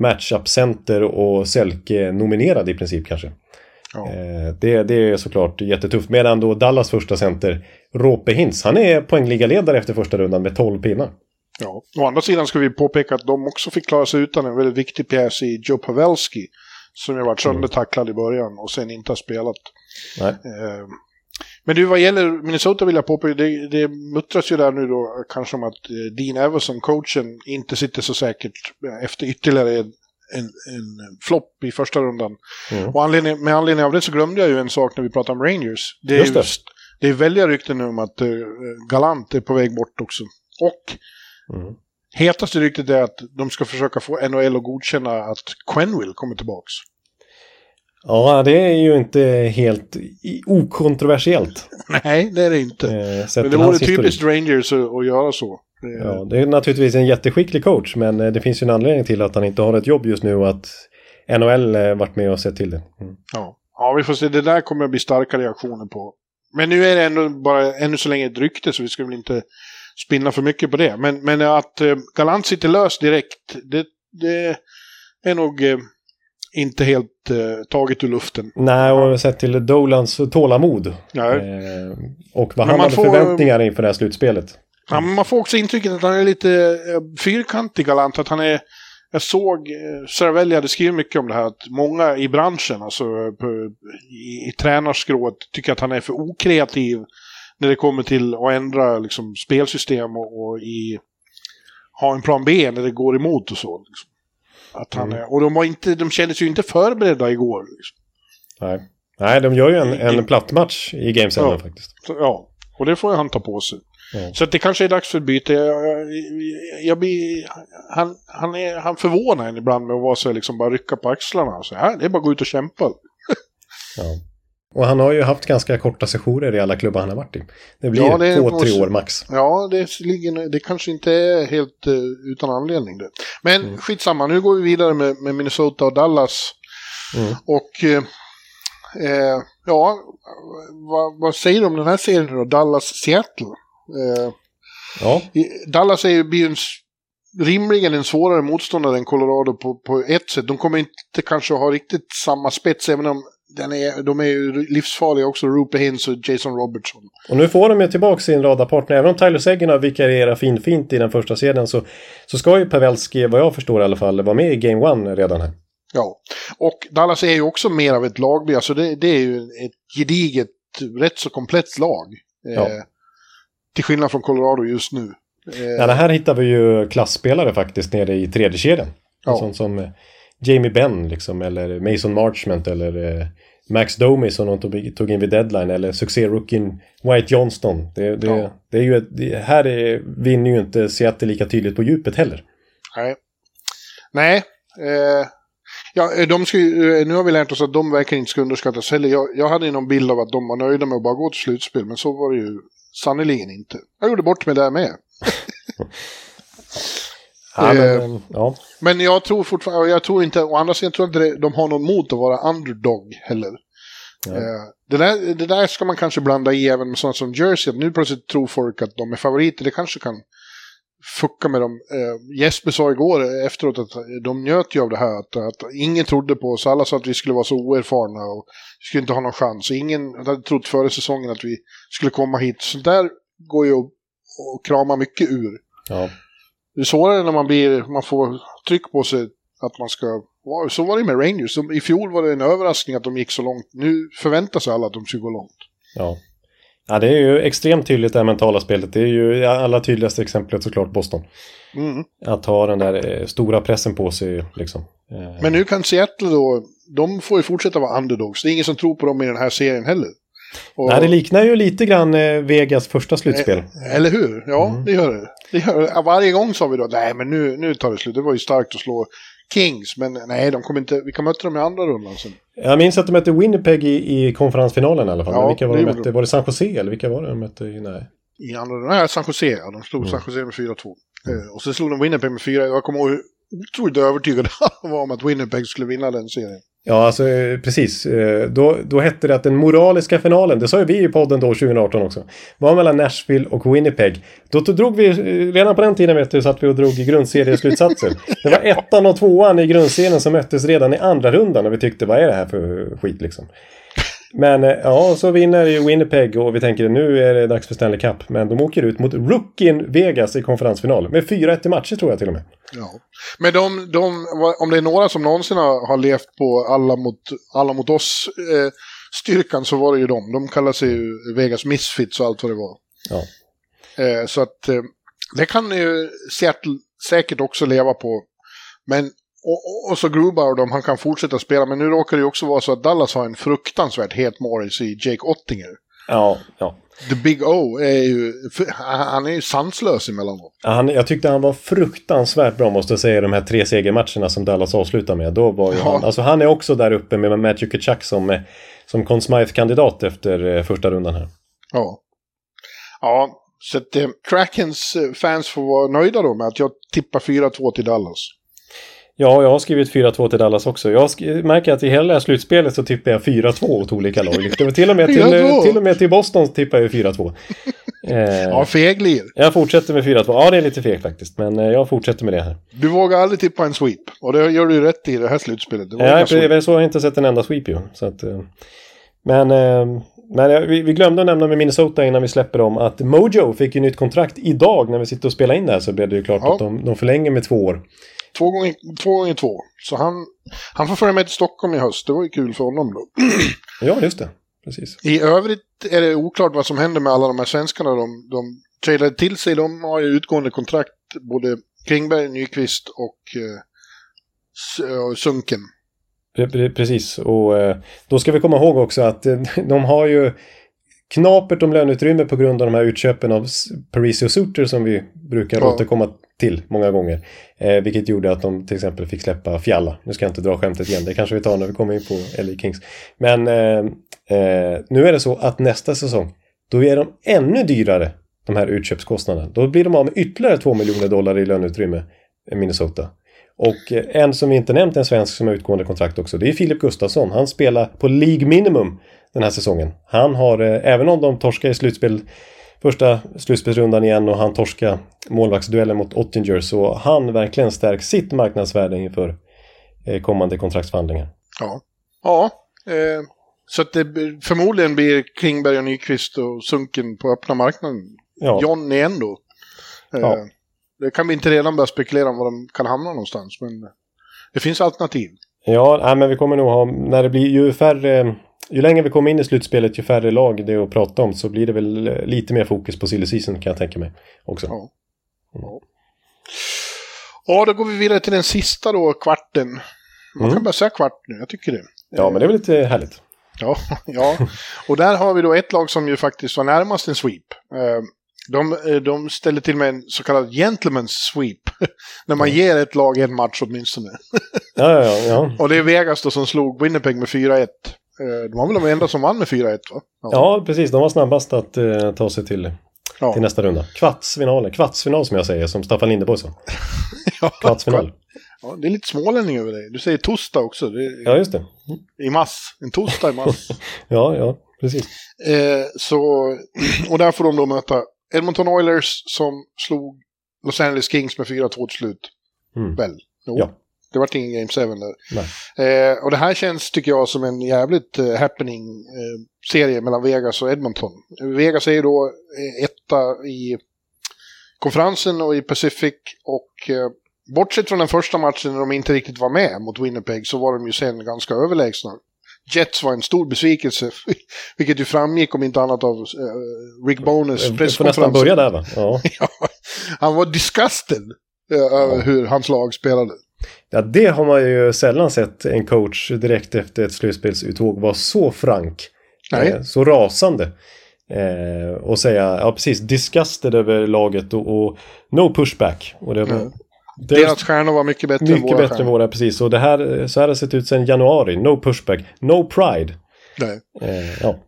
matchup-center och Selke-nominerad i princip kanske.
Ja.
Eh, det, det är såklart jättetufft. Medan då Dallas första center, Rope Hintz, han är poängligaledare efter första rundan med 12 pinnar.
Ja. Å andra sidan ska vi påpeka att de också fick klara sig utan en väldigt viktig pjäs i Joe Pavelski. Som ju varit söndertacklad i början och sen inte har spelat. Eh, Men du, vad gäller Minnesota vill jag påpeka, det, det muttras ju där nu då kanske om att eh, Dean Everson, coachen, inte sitter så säkert efter ytterligare en, en, en flopp i första rundan.
Mm.
Och anledning, med anledning av det så glömde jag ju en sak när vi pratade om Rangers. Det är,
Just det.
just- det är väldiga rykten nu om att eh, Galant är på väg bort också. Och
Mm.
Hetaste ryktet är att de ska försöka få NHL att godkänna att Quenville kommer tillbaks.
Ja, det är ju inte helt okontroversiellt.
Nej, det är det inte.
Eh,
Men det vore typiskt Rangers att, göra så. Det-
Ja, det är naturligtvis en jätteskicklig coach, men eh, det finns ju en anledning till att han inte har ett jobb just nu och att NHL eh, varit med och sett till det. Mm.
Ja. ja, vi får se. Det där kommer att bli starka reaktioner på. Men nu är det ändå bara ännu så länge ett rykte så vi ska väl inte spinna för mycket på det. Men, men att eh, Galant sitter lös direkt, det, det är nog eh, inte helt eh, taget ur luften.
Nej, och sett till Dolans tålamod.
Nej.
Eh, och vad
Men
han hade
får-
förväntningar inför det här slutspelet.
Ja, man får också intrycket att han är lite eh, fyrkantig Galant. Att han är, jag såg, eh, Cervelli hade skrivit mycket om det här, att många i branschen, alltså eh, på, i, i tränarskrået, tycker att han är för okreativ när det kommer till att ändra liksom, spelsystem och, och i, ha en plan B när det går emot och så. Liksom. Att han
Mm.
och de, var inte, de kändes ju inte förberedda igår. Liksom.
Nej. Nej, de gör ju en, en platt match i Game 7
Ja.
faktiskt.
Ja, och det får han ta på sig.
Ja.
Så det kanske är dags för byte. Jag, jag, jag blir, han, han, är, han förvånar en ibland med att vara så liksom bara rycka på axlarna. Så här, det är bara att gå ut och kämpa.
Ja. Och han har ju haft ganska korta sessioner i alla klubbar han har varit i. Det blir
Ja, det
två, tre
måste-
år max.
Ja, det, ligger, det kanske inte är helt eh, utan anledning det. Men
Mm.
skitsamma, nu går vi vidare med, med Minnesota och Dallas.
Mm.
Och eh, eh, ja, vad, vad säger du om den här serien då? Dallas-Seattle?
Ja,
I- Dallas är ju, blir ju en, s- rimligen en svårare motståndare än Colorado på, på ett sätt. De kommer inte kanske ha riktigt samma spets, även om den är, de är ju livsfarliga också, Rupe Hintz och Jason Robertson.
Och nu får de ju tillbaka sin radarpartner. Även om Tyler Seguin har vikarierat finfint i den första serien så, så ska ju Pavelski, vad jag förstår i alla fall, vara med i Game One redan här.
Ja, och Dallas är ju också mer av ett lag, alltså det, det är ju ett gediget, rätt så komplett lag.
Ja.
Eh, till skillnad från Colorado just nu. Eh,
Ja, det här hittar vi ju klassspelare faktiskt nere i tredje kedjan.
Ja.
En sån som eh, Jamie Benn liksom, eller Mason Marchment eller eh, Max Domi som de tog, tog in vid deadline eller succé-rookien White Johnston. Det, det,
Ja.
det är ju ett, det, här är, vinner ju inte Seattle lika tydligt på djupet heller.
Nej. Nej. Eh, ja, de ska, eh, nu har vi lärt oss att de verkligen inte ska underskattas heller. Jag, jag hade ju någon bild av att de var nöjda med att bara gå till slutspel, men så var det ju sannerligen inte. Jag gjorde bort mig där med.
Ja, men,
Eh,
ja.
Men jag tror fortfarande, jag tror inte, å andra sidan tror jag inte de har någon mot att vara underdog heller.
Ja.
Eh, det, där, det där ska man kanske blanda i även med sådana som Jersey, att nu plötsligt tror folk att de är favoriter, det kanske kan fucka med dem. Eh, Jesper sa igår efteråt att de njöt ju av det här, att, att ingen trodde på oss, alla sa att vi skulle vara så oerfarna och vi skulle inte ha någon chans. Ingen hade trott före säsongen att vi skulle komma hit. Sånt där går ju att krama mycket ur.
ja.
Det är svårare när man, blir, man får tryck på sig att man ska... Så var det med Rangers. De- I fjol var det en överraskning att de gick så långt. Nu förväntar sig alla att de ska gå långt.
Ja. ja, det är ju extremt tydligt det här mentala spelet. Det är ju allra tydligaste exemplet såklart Boston.
Mm.
Att ha den där eh, stora pressen på sig liksom.
Men nu kan Seattle då... De får ju fortsätta vara underdogs. Det är ingen som tror på dem i den här serien heller. Och-
Nej, det liknar ju lite grann eh, Vegas första slutspel.
Eller hur? Ja,
Mm.
det gör det. det gör det. Varje gång sa vi då, nej men nu, nu tar det slut. Det var ju starkt att slå Kings, men nej, de kommer inte... Vi kan möta dem i andra rundan sen.
Jag minns att de mötte Winnipeg i, i konferensfinalen i alla fall.
Ja,
Men vilka var
det
de mötte?
de.
Var det San Jose eller vilka var det de mötte? Nej.
I andra rundan, nej, San Jose, ja. De slog
Mm.
San Jose med 4-2. Eh, och sen slog de Winnipeg med 4. Jag kommer ihåg hur otroligt övertygad jag var om att Winnipeg skulle vinna den serien.
Ja, alltså eh, precis. Eh, Då, då hette det att den moraliska finalen, det sa ju vi i podden då 2018 också, var mellan Nashville och Winnipeg. Då, drog vi, eh, redan på den tiden vet du, satt vi och drog i grundserieslutsatser. Det var ettan och tvåan i grundserien som möttes redan i andra rundan och vi tyckte vad är det här för skit liksom. Men eh, ja, så vinner ju Winnipeg och vi tänker nu är det dags för Stanley Cup. Men de åker ut mot rookien Vegas i konferensfinal. Med 4-1 i matcher tror jag till och med.
Ja. Men de, de, om det är några som någonsin har, levt på alla mot, alla mot oss eh, styrkan så var det ju de. De kallar sig ju Vegas Misfits och allt vad det var.
Ja.
Eh, så att eh, det kan ju Seattle säkert också leva på. Men och, och, och så Grubauer de, han kan fortsätta spela. Men nu råkar det ju också vara så att Dallas har en fruktansvärt het Morris i Jake Ottinger.
Ja, ja.
The Big O är ju, han är ju sanslös emellanåt.
Han, jag tyckte han var fruktansvärt bra måste jag säga i de här tre segermatcherna som Dallas avslutar med. Då var ju
Ja.
han, alltså han är också där uppe med Matthew Kachuk som, eh, som Conn Smythe-kandidat efter eh, första rundan här.
Ja. Ja, så att eh, Krakens eh, fans får vara nöjda då med att jag tippar 4-2 till Dallas.
Ja, jag har skrivit 4-2 till Dallas också. Jag märker att i hela slutspelet så tippar jag 4-2 åt olika lag. Det var till och med till,
4-2.
till, och med till Boston tippar jag 4-2. Eh,
Ja, feglir.
Jag fortsätter med 4-2. Ja, det är lite fegt faktiskt. Men eh, jag fortsätter med det här.
Du vågar aldrig tippa en sweep. Och det gör du ju rätt i det här slutspelet. Var
Ja, så har jag inte sett en enda sweep ju. Så att, eh, men eh, men vi, vi glömde att nämna med Minnesota innan vi släpper dem att Mojo fick ju nytt kontrakt idag när vi sitter och spelar in det här så blev det ju klart
Ja.
att de, de förlänger med två år.
Två, gånger, två gånger två. Så han, han får följa med till Stockholm i höst. Det var ju kul för honom då.
Ja, just det. Precis.
I övrigt är det oklart vad som händer med alla de här svenskarna. De, de trailade till sig. De har ju utgående kontrakt. Både Klingberg, Nyqvist och eh, Sunken.
Pre- pre- Precis, och eh, då ska vi komma ihåg också att eh, de har ju knapert om löneutrymme på grund av de här utköpen av Parisio Suter som vi brukar
Ja.
återkomma till många gånger. Eh, vilket gjorde att de till exempel fick släppa Fjalla. Nu ska jag inte dra skämtet igen, det kanske vi tar när vi kommer in på LA Kings. Men eh, eh, nu är det så att nästa säsong, då är de ännu dyrare, de här utköpskostnaderna. Då blir de av med ytterligare 2 miljoner dollar i löneutrymme, eh, Minnesota. Och eh, en som vi inte nämnt, en svensk som har utgående kontrakt också, det är Filip Gustafsson. Han spelar på League Minimum den här säsongen. Han har, eh, även om de torskar i slutspel första slutspelsrundan igen och han torska målvaktsduellen mot Ottinger så han verkligen stärkt sitt marknadsvärde inför eh, kommande kontraktsförhandlingar.
Ja. Ja. Eh, så att det förmodligen blir Klingberg och Nyqvist och Sunken på öppna marknaden.
Ja.
John igen då. Eh,
Ja.
Det kan vi inte redan börja spekulera om var de kan hamna någonstans, men det finns alternativ.
Ja, nej, men vi kommer nog ha, när det blir ju färre, ju längre vi kommer in i slutspelet ju färre lag det är att prata om så blir det väl eh, lite mer fokus på silly season kan jag tänka mig också.
Ja. Ja, då går vi vidare till den sista då, kvarten. Man
Mm.
kan bara säga kvart nu, jag tycker det.
Ja, men det är väl lite härligt.
Ja, ja. och där har vi då ett lag som ju faktiskt var närmast en sweep. Eh, De, eh, de ställer till med en så kallad gentleman's sweep. När man ger ett lag en match åtminstone.
Ja, ja. ja.
Och det är Vegas då som slog Winnipeg med 4-1. Eh, De var väl de enda som vann med 4-1 va?
Ja, precis. De var snabbast att eh, ta sig till,
Ja.
till nästa runda. Kvartsfinalen. Kvartsfinal som jag säger, som Staffan Lindeborg sa.
Ja,
Kvartsfinal.
Ja, det är lite smålänning över dig. Du säger torsdag också. Är,
Ja, just det.
I mass. En torsdag i mass.
Ja, ja, precis.
Eh, så, och där får de då möta Edmonton Oilers som slog Los Angeles Kings med 4-2 till slut.
Mm.
Väl? Jo.
Ja.
Det var ingen Game 7 där. Eh, och det här känns, tycker jag, som en jävligt eh, happening eh, mellan Vegas och Edmonton. Vegas är ju då eh, etta i konferensen och i Pacific. Och eh, bortsett från den första matchen när de inte riktigt var med mot Winnipeg så var de ju sen ganska överlägsna. Jets var en stor besvikelse, vilket ju framgick om inte annat av eh, Rick Bonus
Jag får
presskonferens.
nästan börja där va? Ja.
Han var disgusted över hur hans lag spelade.
Ja, det har man ju sällan sett en coach direkt efter ett slutspelsuttåg vara så frank. Eh, så rasande. Eh, och säga, ja precis, disgusted över laget och, och no pushback. Och det
Mm.
det
Deras stjärnor var mycket bättre än
mycket
våra
bättre än våra, precis. Och det här, så här har det sett ut sedan januari. No pushback, no pride. Eh, ja.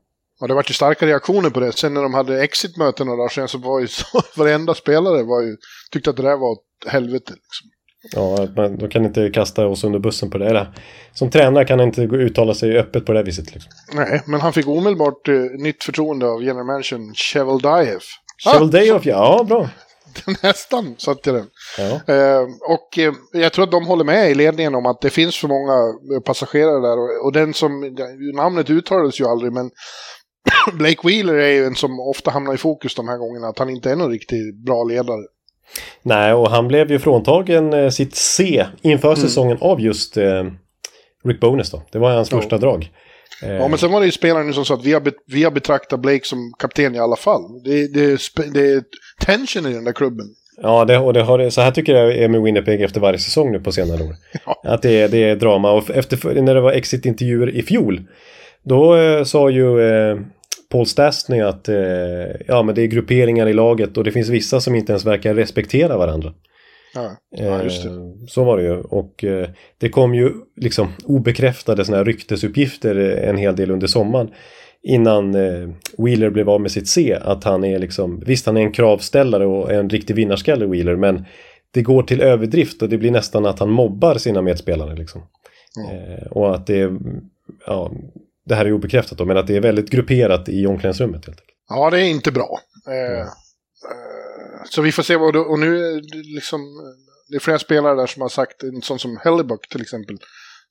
Och det var ju starka reaktioner på det. Sen när de hade exit-möten några dagar sedan så var ju så, varenda spelare var ju, tyckte att det där var ett helvete. Liksom.
Ja, man, de kan inte kasta oss under bussen på det. Eller som tränare kan han inte uttala sig öppet på det viset. Liksom.
Nej, men han fick omedelbart eh, nytt förtroende av general managern Cheveldaev.
Shovel Day of, ja bra.
Nästan satt jag den.
Ja.
Eh, och eh, jag tror att de håller med i ledningen om att det finns för många eh, passagerare där. Och, och den som, namnet uttalades ju aldrig, men Blake Wheeler är ju en som ofta hamnar i fokus de här gångerna. Att han inte är någon riktigt bra ledare.
Nej, och han blev ju fråntagen eh, sitt C inför
Mm.
säsongen av just eh, Rick Bonus då. Det var hans första drag. Eh,
Ja, men sen var det ju spelaren som sa att vi har, vi har betraktat Blake som kapten i alla fall. Det, det, det är tension i den där klubben.
Ja, det, och det har, så här tycker jag är med Winnipeg efter varje säsong nu på senare år.
Ja.
Att det är, det är drama. Och efter, när det var exit-intervjuer i fjol, då eh, sa ju eh, Paul Stastny att eh, ja, men det är grupperingar i laget och det finns vissa som inte ens verkar respektera varandra.
Ja, ja just det.
Eh, Så var det ju. Och eh, det kom ju liksom obekräftade såna här ryktesupgifter eh, en hel del under sommaren. Innan eh, Wheeler blev av med sitt C. Att han är liksom, visst han är en kravställare och en riktig vinnarskalle Wheeler. Men det går till överdrift och det blir nästan att han mobbar sina medspelare. Liksom. Eh, och att det ja, det här är obekräftat då, men att det är väldigt grupperat i omklädningsrummet helt enkelt.
Ja, det är inte bra. Eh, eh, så vi får se vad det, och nu liksom, det är flera spelare där som har sagt, en sån som Hellebuck till exempel,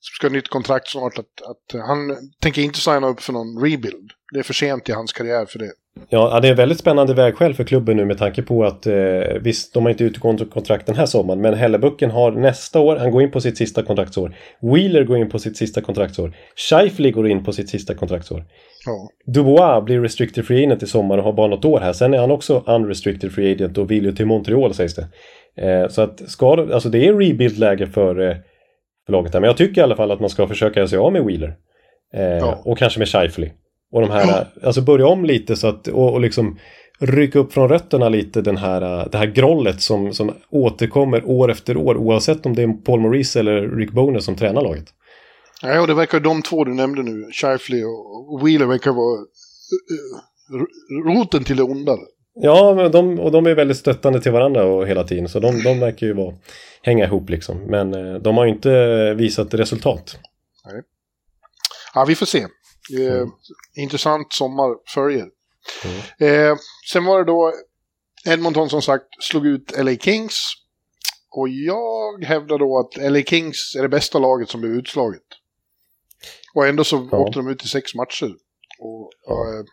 som ska ha nytt kontrakt snart, att, att han tänker inte signa upp för någon rebuild. Det är för sent i hans karriär för det.
Ja, det är en väldigt spännande vägskäl för klubben nu med tanke på att eh, visst, de har inte utgående kontrakt den här sommaren, men Hellebucken har nästa år, han går in på sitt sista kontraktsår. Wheeler går in på sitt sista kontraktsår. Scheifele går in på sitt sista kontraktsår.
Ja.
Dubois blir restricted free agent i sommar och har bara något år här. Sen är han också unrestricted free agent och vill ju till Montreal sägs det. Eh, så att ska, alltså det är rebuild-läge för, eh, för laget där. Men jag tycker i alla fall att man ska försöka sig av med Wheeler. Eh,
Ja.
Och kanske med Scheifele. Och de här, alltså börja om lite så att, och, och liksom rycka upp från rötterna lite den här, det här grollet som, som återkommer år efter år oavsett om det är Paul Maurice eller Rick Boner som tränar laget.
Ja, och det verkar de två du nämnde nu, Scheifele och Wheeler, verkar vara eh, eh, roten till det onda.
Ja, men de, och de är väldigt stöttande till varandra och hela tiden så de, de verkar ju vara, hänga ihop liksom. Men de har ju inte visat resultat.
Ja, vi får se. Eh, Intressant sommar följer. Eh, sen var det då Edmonton som sagt slog ut LA Kings. Och jag hävdar då att LA Kings är det bästa laget som blev utslaget. Och ändå så
Ja.
åkte de ut i sex matcher. Och, och, eh,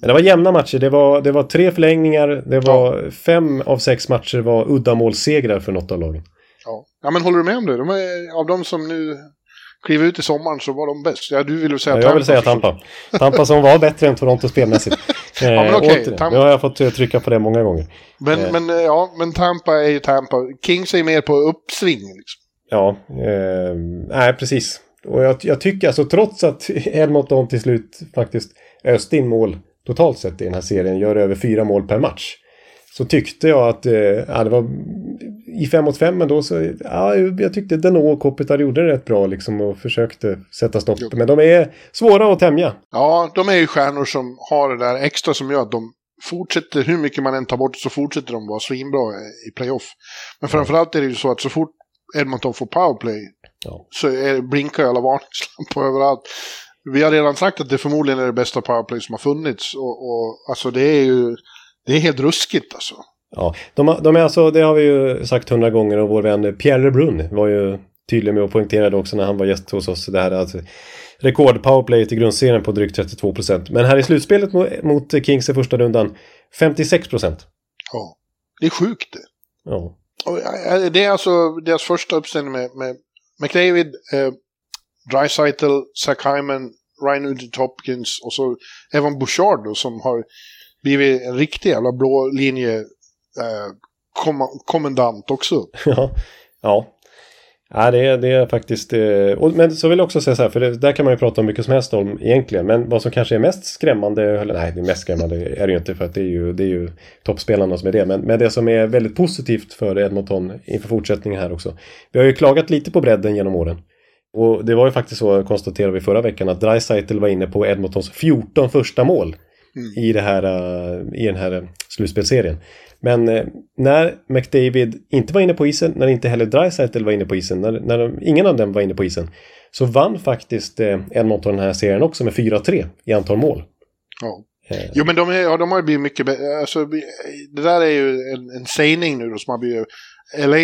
Men det var jämna matcher. Det var, det var tre förlängningar. Det var fem av sex matcher var uddamålssegrar för något av lagen.
ja. ja, men håller du med om det? De är, av de som nu kliver ut i sommaren så var de bäst. Ja, du vill väl säga
Ja, jag vill säga. Tampa. Tampa som var bättre än Toronto spelmässigt. Eh,
men okej,
återigen,
Tampa-
Nu har jag fått eh, trycka på det många gånger.
Men,
Eh.
men, eh, ja, men Tampa är ju Tampa. Kings är mer på uppsving. Liksom.
Ja, eh, nej precis. Och jag, jag tycker alltså trots att Edmonton till slut faktiskt öste in mål totalt sett i den här serien, gör över fyra mål per match. Så tyckte jag att, eh, ja det var i fem mot fem men då så, ja jag tyckte Dano och Kopitar gjorde det rätt bra liksom och försökte sätta stopp. Men de är svåra att tämja.
Ja, de är ju stjärnor som har det där extra som gör att de fortsätter, hur mycket man än tar bort så fortsätter de vara svinbra i playoff. Men framförallt är det ju så att så fort Edmonton får powerplay
Ja.
så är, blinkar alla varningslampor överallt. Vi har redan sagt att det förmodligen är det bästa powerplay som har funnits och, och alltså det är ju det är helt ruskigt alltså.
Ja, de, de är alltså, det har vi ju sagt hundra gånger och vår vän Pierre Lebrun var ju tydlig med att poängtera det också när han var gäst hos oss. Det här alltså, rekord powerplay i grundserien på drygt 32 procent. Men här i slutspelet mot, mot Kings i första rundan 56 procent.
Ja. Det är sjukt det.
Ja.
Och, det är alltså deras första uppställning med, med McDavid, eh, Dreisaitl, Zach Hyman, Ryan Nugent Hopkins och så Evan Bouchard då, som har blivit en riktig jävla blå linje kom, kommendant också.
ja. ja. Ja, det är, det är faktiskt... Eh, och, men så vill jag också säga så här, för det, där kan man ju prata om mycket som helst om egentligen. Men vad som kanske är mest skrämmande, eller nej, det mest skrämmande är det ju inte för att det är ju, det är ju toppspelarna som är det. Men, men det som är väldigt positivt för Edmonton inför fortsättningen här också. Vi har ju klagat lite på bredden genom åren. Och det var ju faktiskt så, konstaterade vi förra veckan, att Dreisaitl var inne på Edmontons 14 första mål i, det här, eh, i den här eh, slutspelserien. Men eh, när McDavid inte var inne på isen, när inte heller Dreisaitl var inne på isen, när, när de, ingen av dem var inne på isen, så vann faktiskt eh, Edmonton den här serien också med 4-3 i antal mål.
Ja.
Eh,
Jo, men de, är, ja, de har blivit mycket bättre. Alltså, det där är ju en, en sägning nu då som har blivit... LA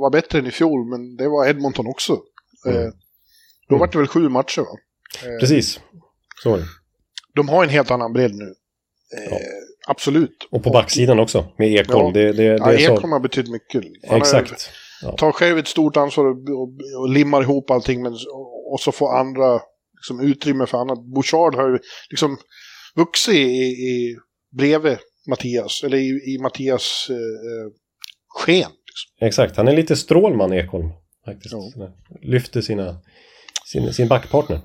var bättre än i fjol, men det var Edmonton också. Eh, då
Mm.
var det väl sju matcher va?
Precis, så var det.
De har en helt annan bredd nu. Eh, Absolut.
Och på backsidan också, med Ekholm.
Ja.
Det, det, det
Ja,
är så-
Ekholm har betytt mycket. Han
Exakt.
tar själv ett stort ansvar och, och, och limmar ihop allting men, och, och så får andra liksom, utrymme för annat. Bouchard har ju liksom vuxit i, i, bredvid Mattias, eller i, i Mattias eh, eh, sken. Liksom.
Exakt, han är lite Strålman Ekholm. Faktiskt.
Ja.
Lyfter sina, sin, sin backpartner.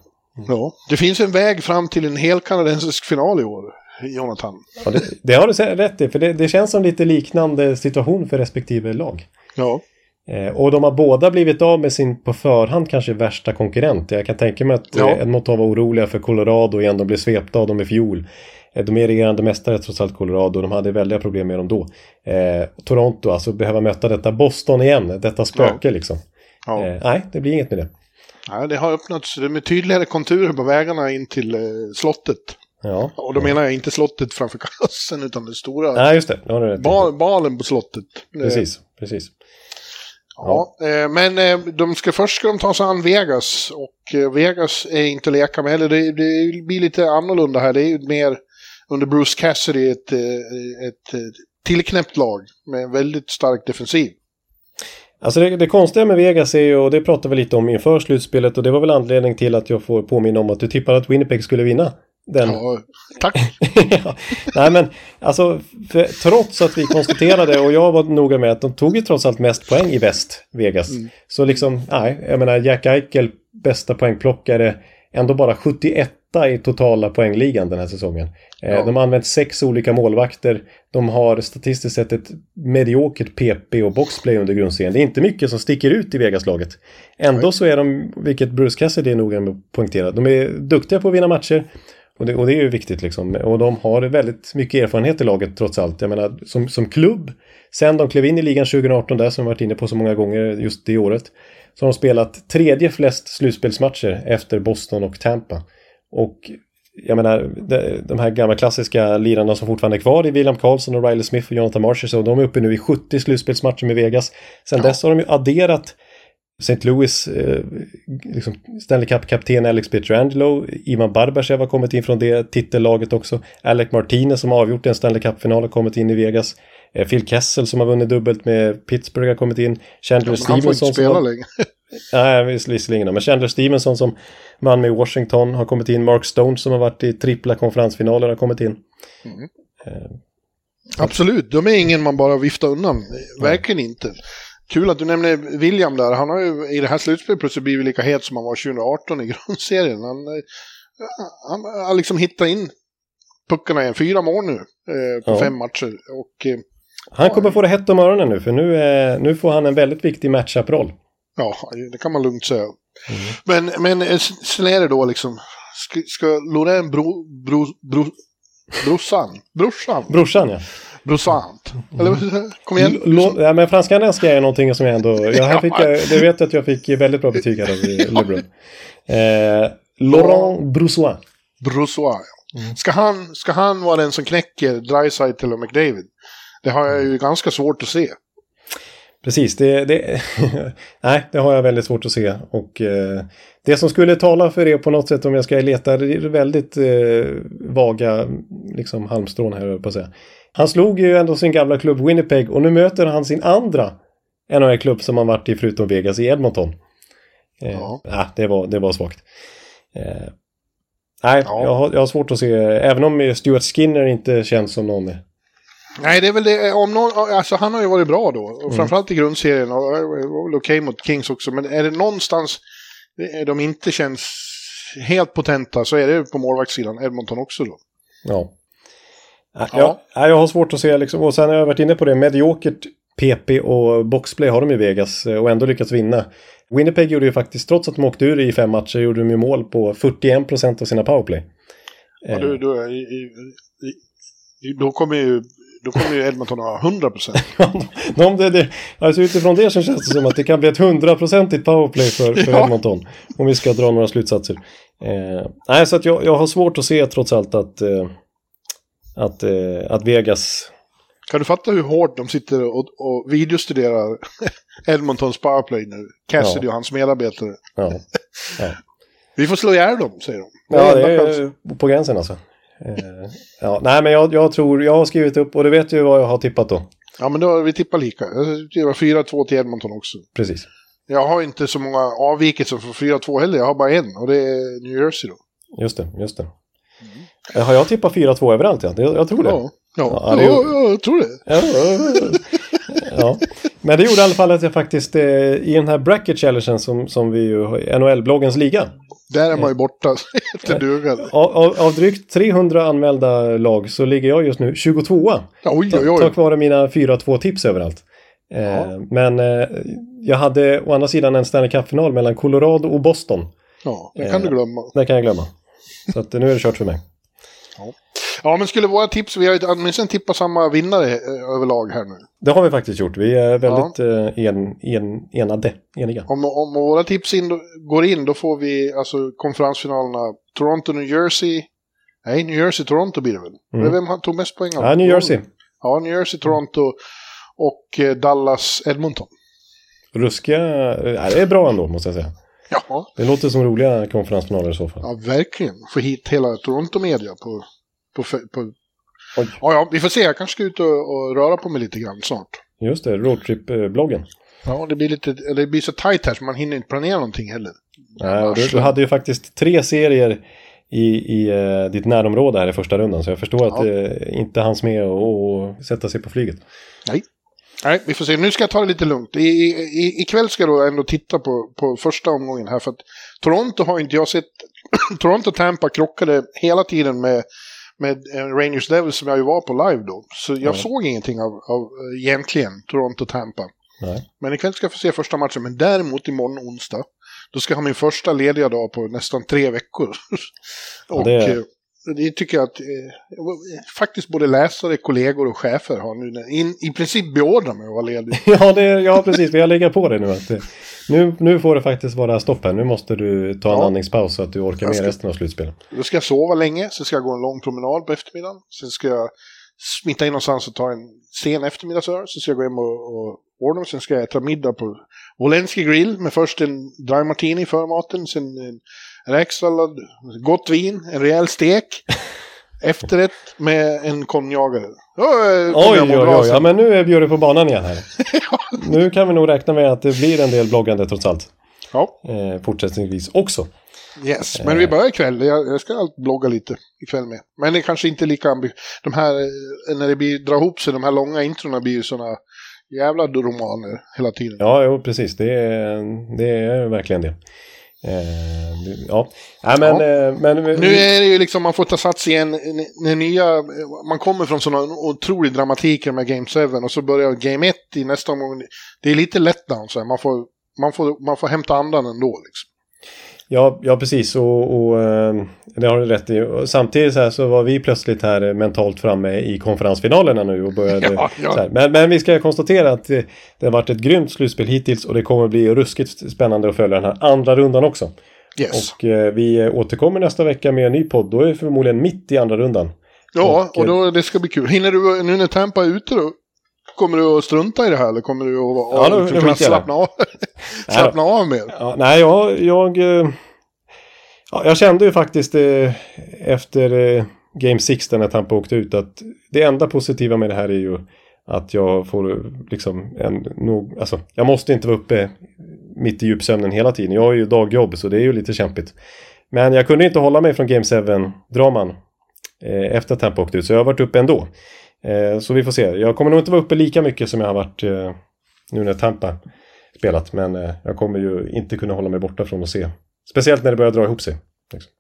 Ja. Det finns en väg fram till en hel kanadensisk final i år, Jonathan.
Ja, det, det har du rätt i, för det, det känns som lite liknande situation för respektive lag.
Ja.
Eh, och de har båda blivit av med sin på förhand kanske värsta konkurrent. Jag kan tänka mig att
Ja.
ja. Edmonton var oroliga för Colorado igen. De blev svepta av dem i fjol. Eh, de är regerande mästare trots allt Colorado. De hade väldiga problem med dem då. Eh, Toronto, alltså behöva möta detta Boston igen. Detta spöke liksom.
ja.
Eh, nej, det blir inget med det.
ja. Det har öppnats det med tydligare konturer på vägarna in till eh, slottet.
Ja,
Och då menar jag inte slottet framför kassen utan det stora
nej just det. Det i.
bal, balen på slottet. Eh,
Precis, precis.
Ja, eh, men eh, de ska, först ska de ta sig an Vegas och Vegas är inte att leka med heller. Det, det blir lite annorlunda här. Det är ju mer under Bruce Cassidy ett, ett tillknäppt lag med en väldigt stark defensiv.
Alltså det, det konstiga med Vegas är ju, och det pratade vi lite om inför slutspelet och det var väl anledning till att jag får påminna om att du tippade att Winnipeg skulle vinna. Den.
Ja, tack.
ja. Nej men alltså, trots att vi konstaterade och jag var noga med att de tog ju trots allt mest poäng i väst, Vegas. Så liksom, nej, jag menar Jack Eichel, bästa poängplockare, ändå bara 71 i totala poängligan den här säsongen. Eh,
Ja.
De har använt sex olika målvakter. De har statistiskt sett ett mediokert PP och boxplay under grundserien. Det är inte mycket som sticker ut i Vegas-laget. Ändå så är de, vilket Bruce Cassidy är noga med att poängtera, de är duktiga på att vinna matcher. Och det, och det är ju viktigt liksom. Och de har väldigt mycket erfarenhet i laget trots allt. Jag menar, som, som klubb, sen de klev in i ligan 2018 där, som vi varit inne på så många gånger just det året, så har de spelat tredje flest slutspelsmatcher efter Boston och Tampa. Och jag menar, de, här gamla klassiska lirarna som fortfarande är kvar i William Karlsson och Riley Smith och Jonathan Marshall, så de är uppe nu i 70 slutspelsmatcher med Vegas. Sen
Ja.
dess har de ju adderat St. Louis eh, liksom Stanley Cup-kapten Alex Pietrangelo, Ivan Barbashev har kommit in från det titellaget också. Alec Martinez som har avgjort en Stanley Cup-final har kommit in i Vegas. Eh, Phil Kessel som har vunnit dubbelt med Pittsburgh har kommit in. Chandler
Men han får inte
Stevenson som
längre.
Nej, vis- visserligen. Men Chandler Stevenson som vann med Washington har kommit in. Mark Stone som har varit i trippla konferensfinaler har kommit in.
Absolut, de är ingen man bara viftar undan. Verkligen inte. Kul att du nämner William där. Han har ju i det här slutspelet plötsligt blivit lika het som han var 2018 i grundserien. Han, eh, han har liksom hittat in puckarna igen. Fyra mål nu eh, på
Ja.
fem matcher. Och eh,
Han kommer få det hett om öronen nu för nu, är, nu får han en väldigt viktig matchup-roll.
ja, det kan man lugnt säga. Men, men eh, sen är det då liksom, ska, ska Loreen bro, bro, bro, brorsan, brorsan,
Brorsan ja.
Brorsant. Eller kom igen.
Lo, ja men fransk-kanadenska är någonting som jag ändå... Jag, här fick, jag, det vet att jag fick väldigt bra betyg här av eh, LeBron. Eh, Laurent Broussois.
Brossois, ja. Ska han, ska han vara den som knäcker Dreisaitl och McDavid? Det har jag ju ganska svårt att se.
Precis, det, det, nej, det har jag väldigt svårt att se. Och eh, det som skulle tala för det på något sätt om jag ska leta väldigt eh, vaga liksom, halmstrån här, på att säga. Han slog ju ändå sin gamla klubb Winnipeg och nu möter han sin andra NHL-klubb som han varit i förutom Vegas i Edmonton. Eh,
Ja.
ja. det, var, det var svagt. Eh, nej,
Ja.
jag, har, jag har svårt att se, även om Stuart Skinner inte känns som någon
Nej, det är väl det. Om någon, alltså han har ju varit bra då. Och framförallt i grundserien. Och det var väl okej mot Kings också. Men är det någonstans de inte känns helt potenta så är det på målvaktssidan. Edmonton också då.
Ja. Ja.
Ja.
Jag, jag har svårt att se liksom, och sen har jag varit inne på det, mediokert PP och boxplay har de i Vegas eh, och ändå lyckats vinna. Winnipeg gjorde ju faktiskt, trots att de åkte ur i fem matcher, gjorde de ju mål på 41% av sina powerplay.
Ja, då, då, i, i, i, då kommer ju då kommer ju Edmonton att ha 100 procent.
alltså utifrån det så känns det som att det kan bli ett hundraprocentigt powerplay för, för
Ja.
Edmonton. Om vi ska dra några slutsatser. Eh, nej, så att jag, jag har svårt att se trots allt att, eh, att, eh, att Vegas
Kan du fatta hur hårt de sitter och, och videostuderar Edmontons powerplay nu? Cassidy
Ja.
och hans medarbetare.
Ja,
Vi får slå ihjäl dem, säger de.
ja det är på gränsen alltså. Eh, ja, nej, men jag, jag tror, jag har skrivit upp och du vet ju vad jag har tippat då.
Ja, men då har vi tippat lika. Det var 4-2 till Edmonton också.
Precis.
Jag har inte så många avvikelser från 4-2 heller. Jag har bara en och det är New Jersey då.
Just det, just det. Eh, Har jag tippat 4-2 överallt? Ja? Jag, jag tror det.
Ja, ja,
Ja, det
ja, jag tror det.
Ja. Men det gjorde i alla fall att jag faktiskt eh, i den här bracket challengen som, som vi ju har, NHL-bloggens liga.
Där är man ju borta efter dugan.
Av, av, av drygt 300 anmälda lag så ligger jag just nu 22
Ja, oj, oj,
Tack
oj.
vare mina 4-2 tips överallt. Eh. Men eh, jag hade å andra sidan en Stanley Cup-final mellan Colorado och Boston.
Ja, det kan du glömma.
Det kan jag glömma. Så att, nu är det kört för mig.
Ja, men skulle våra tips, vi har ju åtminstone tippat samma vinnare eh, överlag här nu.
Det har vi faktiskt gjort. Vi är väldigt eh, en, en, enade, eniga.
Om, om våra tips in, går in, då får vi alltså konferensfinalerna Toronto-New Jersey. Nej, New Jersey-Toronto blir det väl?
Mm.
Vem tog mest poäng? av-
Ja, New Jersey.
Ja, New Jersey-Toronto och eh, Dallas-Edmonton.
Ruskiga, eh, det är bra ändå måste jag säga.
Ja,
Det låter som roliga konferensfinaler i så fall.
ja, verkligen. Få hit hela Toronto-media på... på, på
Oj.
ja, ja, vi får se. Jag kanske ska ut och, och röra på mig lite grann snart.
Just det, roadtrip-bloggen.
Ja, det blir lite, eller det blir så tajt här så man hinner inte planera någonting heller.
Nej, du, du hade ju faktiskt tre serier i, i eh, ditt närområde här i första rundan. Så jag förstår att
Ja.
det inte hanns med att sätta sig på flyget.
Nej. Nej, vi får se. Nu ska jag ta det lite lugnt. I, i, ikväll ska jag då ändå titta på, på första omgången här. För att Toronto har inte jag sett. Toronto och Tampa krockade hela tiden med, med eh, Rangers Devils som jag ju var på live då. Så jag
Ja.
såg ingenting av, av eh, egentligen Toronto-Tampa.
Nej.
Men ikväll ska jag få se första matchen. Men däremot imorgon onsdag. Då ska jag ha min första lediga dag på nästan tre veckor. och
det-
eh, det tycker jag att eh, faktiskt både läsare, kollegor och chefer har nu in, i princip beordrat mig att vara ledig.
Ja, det, ja, precis. Vi har legat på det nu. Att Nu, nu får det faktiskt vara stopp här. Nu måste du ta en
Ja.
andningspaus så att du orkar med resten av slutspelet.
Då ska jag sova länge, sen ska jag gå en lång promenad på eftermiddagen. Sen ska jag smita in någonstans och ta en sen eftermiddagsöl. Sen ska jag gå hem och, och ordna. Sen ska jag äta middag på Wolenski grill med först en dry martini för maten. Sen en räksallad, gott vin, en rejäl stek. Efterrätt med en konjagare.
Oj, oj, oj, ja, men nu är Bjurre på banan igen här. Nu kan vi nog räkna med att det blir en del bloggande trots allt.
Ja,
Eh, fortsättningsvis också.
yes. Men vi börjar ikväll. Jag, jag ska blogga lite ikväll med. Men det är kanske inte lika ambi- De här, eh, när det blir, drar ihop sig, de här långa introna blir ju sådana jävla romaner hela tiden.
Ja, jo, precis. Det är, det är verkligen det. Eh, ja, Nej, men...
Ja.
Eh, men
Nu är det ju liksom, man får ta sats igen när nya, man kommer från sådana otrolig dramatik med Game 7 och så börjar Game 1 i nästa omgång. Det är lite letdown så här. man får, man får, man får hämta andan ändå liksom.
Ja, ja precis. Och, och eh, det har du rätt i. Samtidigt så, här, så var vi plötsligt här eh, mentalt framme i konferensfinalerna nu och började...
Ja, ja.
Men, men vi ska konstatera att det, det har varit ett grymt slutspel hittills och det kommer bli ruskigt spännande att följa den här andra rundan också.
Yes.
Och eh, vi återkommer nästa vecka med en ny podd. Då är vi förmodligen mitt i andra rundan.
ja,
och,
och då, det ska bli kul. Hinner du, nu när Tampa är ute då, kommer du att strunta i det här eller kommer du att,
Ja, då
kunna slappna av, slappna av mer?
Ja, nej, jag... jag eh, ja, jag kände ju faktiskt eh, efter eh, Game 6 när Tampa åkte ut att det enda positiva med det här är ju att jag får eh, liksom en... Nog, alltså, jag måste inte vara uppe mitt i djupsömnen hela tiden. Jag har ju dagjobb så det är ju lite kämpigt. Men jag kunde inte hålla mig från Game 7-draman eh, efter att Tampa åkte ut så jag har varit uppe ändå. Eh, så vi får se. Jag kommer nog inte vara uppe lika mycket som jag har varit eh, nu när Tampa spelat. Men eh, jag kommer ju inte kunna hålla mig borta från att se. Speciellt när det börjar dra ihop sig. Liksom.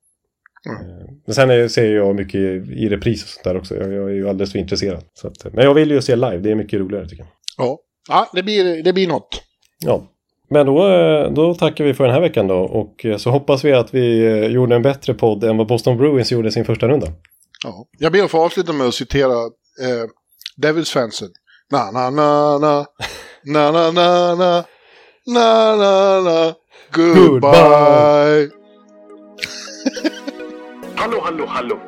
Eh, Men sen är, ser jag mycket i, repris och sånt där också. Jag, jag är ju alldeles för intresserad. Att, men jag vill ju se live. Det är mycket roligare tycker jag.
Ja, ja det, blir, det blir något.
Ja. Men då, då tackar vi för den här veckan då. Och så hoppas vi att vi gjorde en bättre podd än vad Boston Bruins gjorde sin första runda.
Ja. Jag ber att få avsluta med att citera eh, Devil Svensson. Na, na, na, na. Na, na, na, na. Na, na, na. Goodbye.
hallå, hallå, hallå.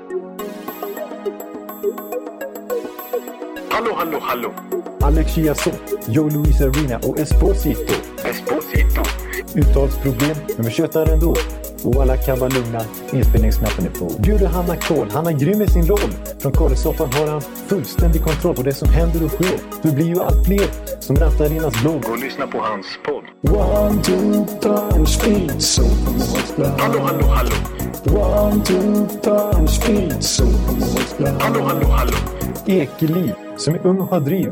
Hallå, hallå, hallå.
Alex Chiazot, Joe Luis Arena och Esposito.
Esposito.
Uttalsproblem, men vi tjötar ändå. Och alla kan vara lugna, inspelningsknappen är på. Bjuder Hanna Kohl, han är grym i sin roll. Från Kållesoffan har han fullständig kontroll på det som händer och sker. Det blir ju allt fler som rattar in hans blogg.
Och lyssna på hans podd.
One, two, three, speed, so
Hallå, hallå, hallå.
One, two, three, speed, so
Hallå, hallå, hallå.
Ekeliv, som är ung och har driv.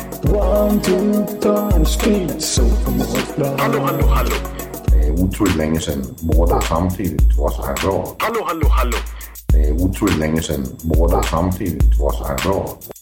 One, two, time speed, so
Hallo, hallo, hallo.
Det er utroligt længe siden mor, der er samtidig trods har.
Hallo, hallo, hallo.
Det er utroligt længe siden mor, der er samtidig trods.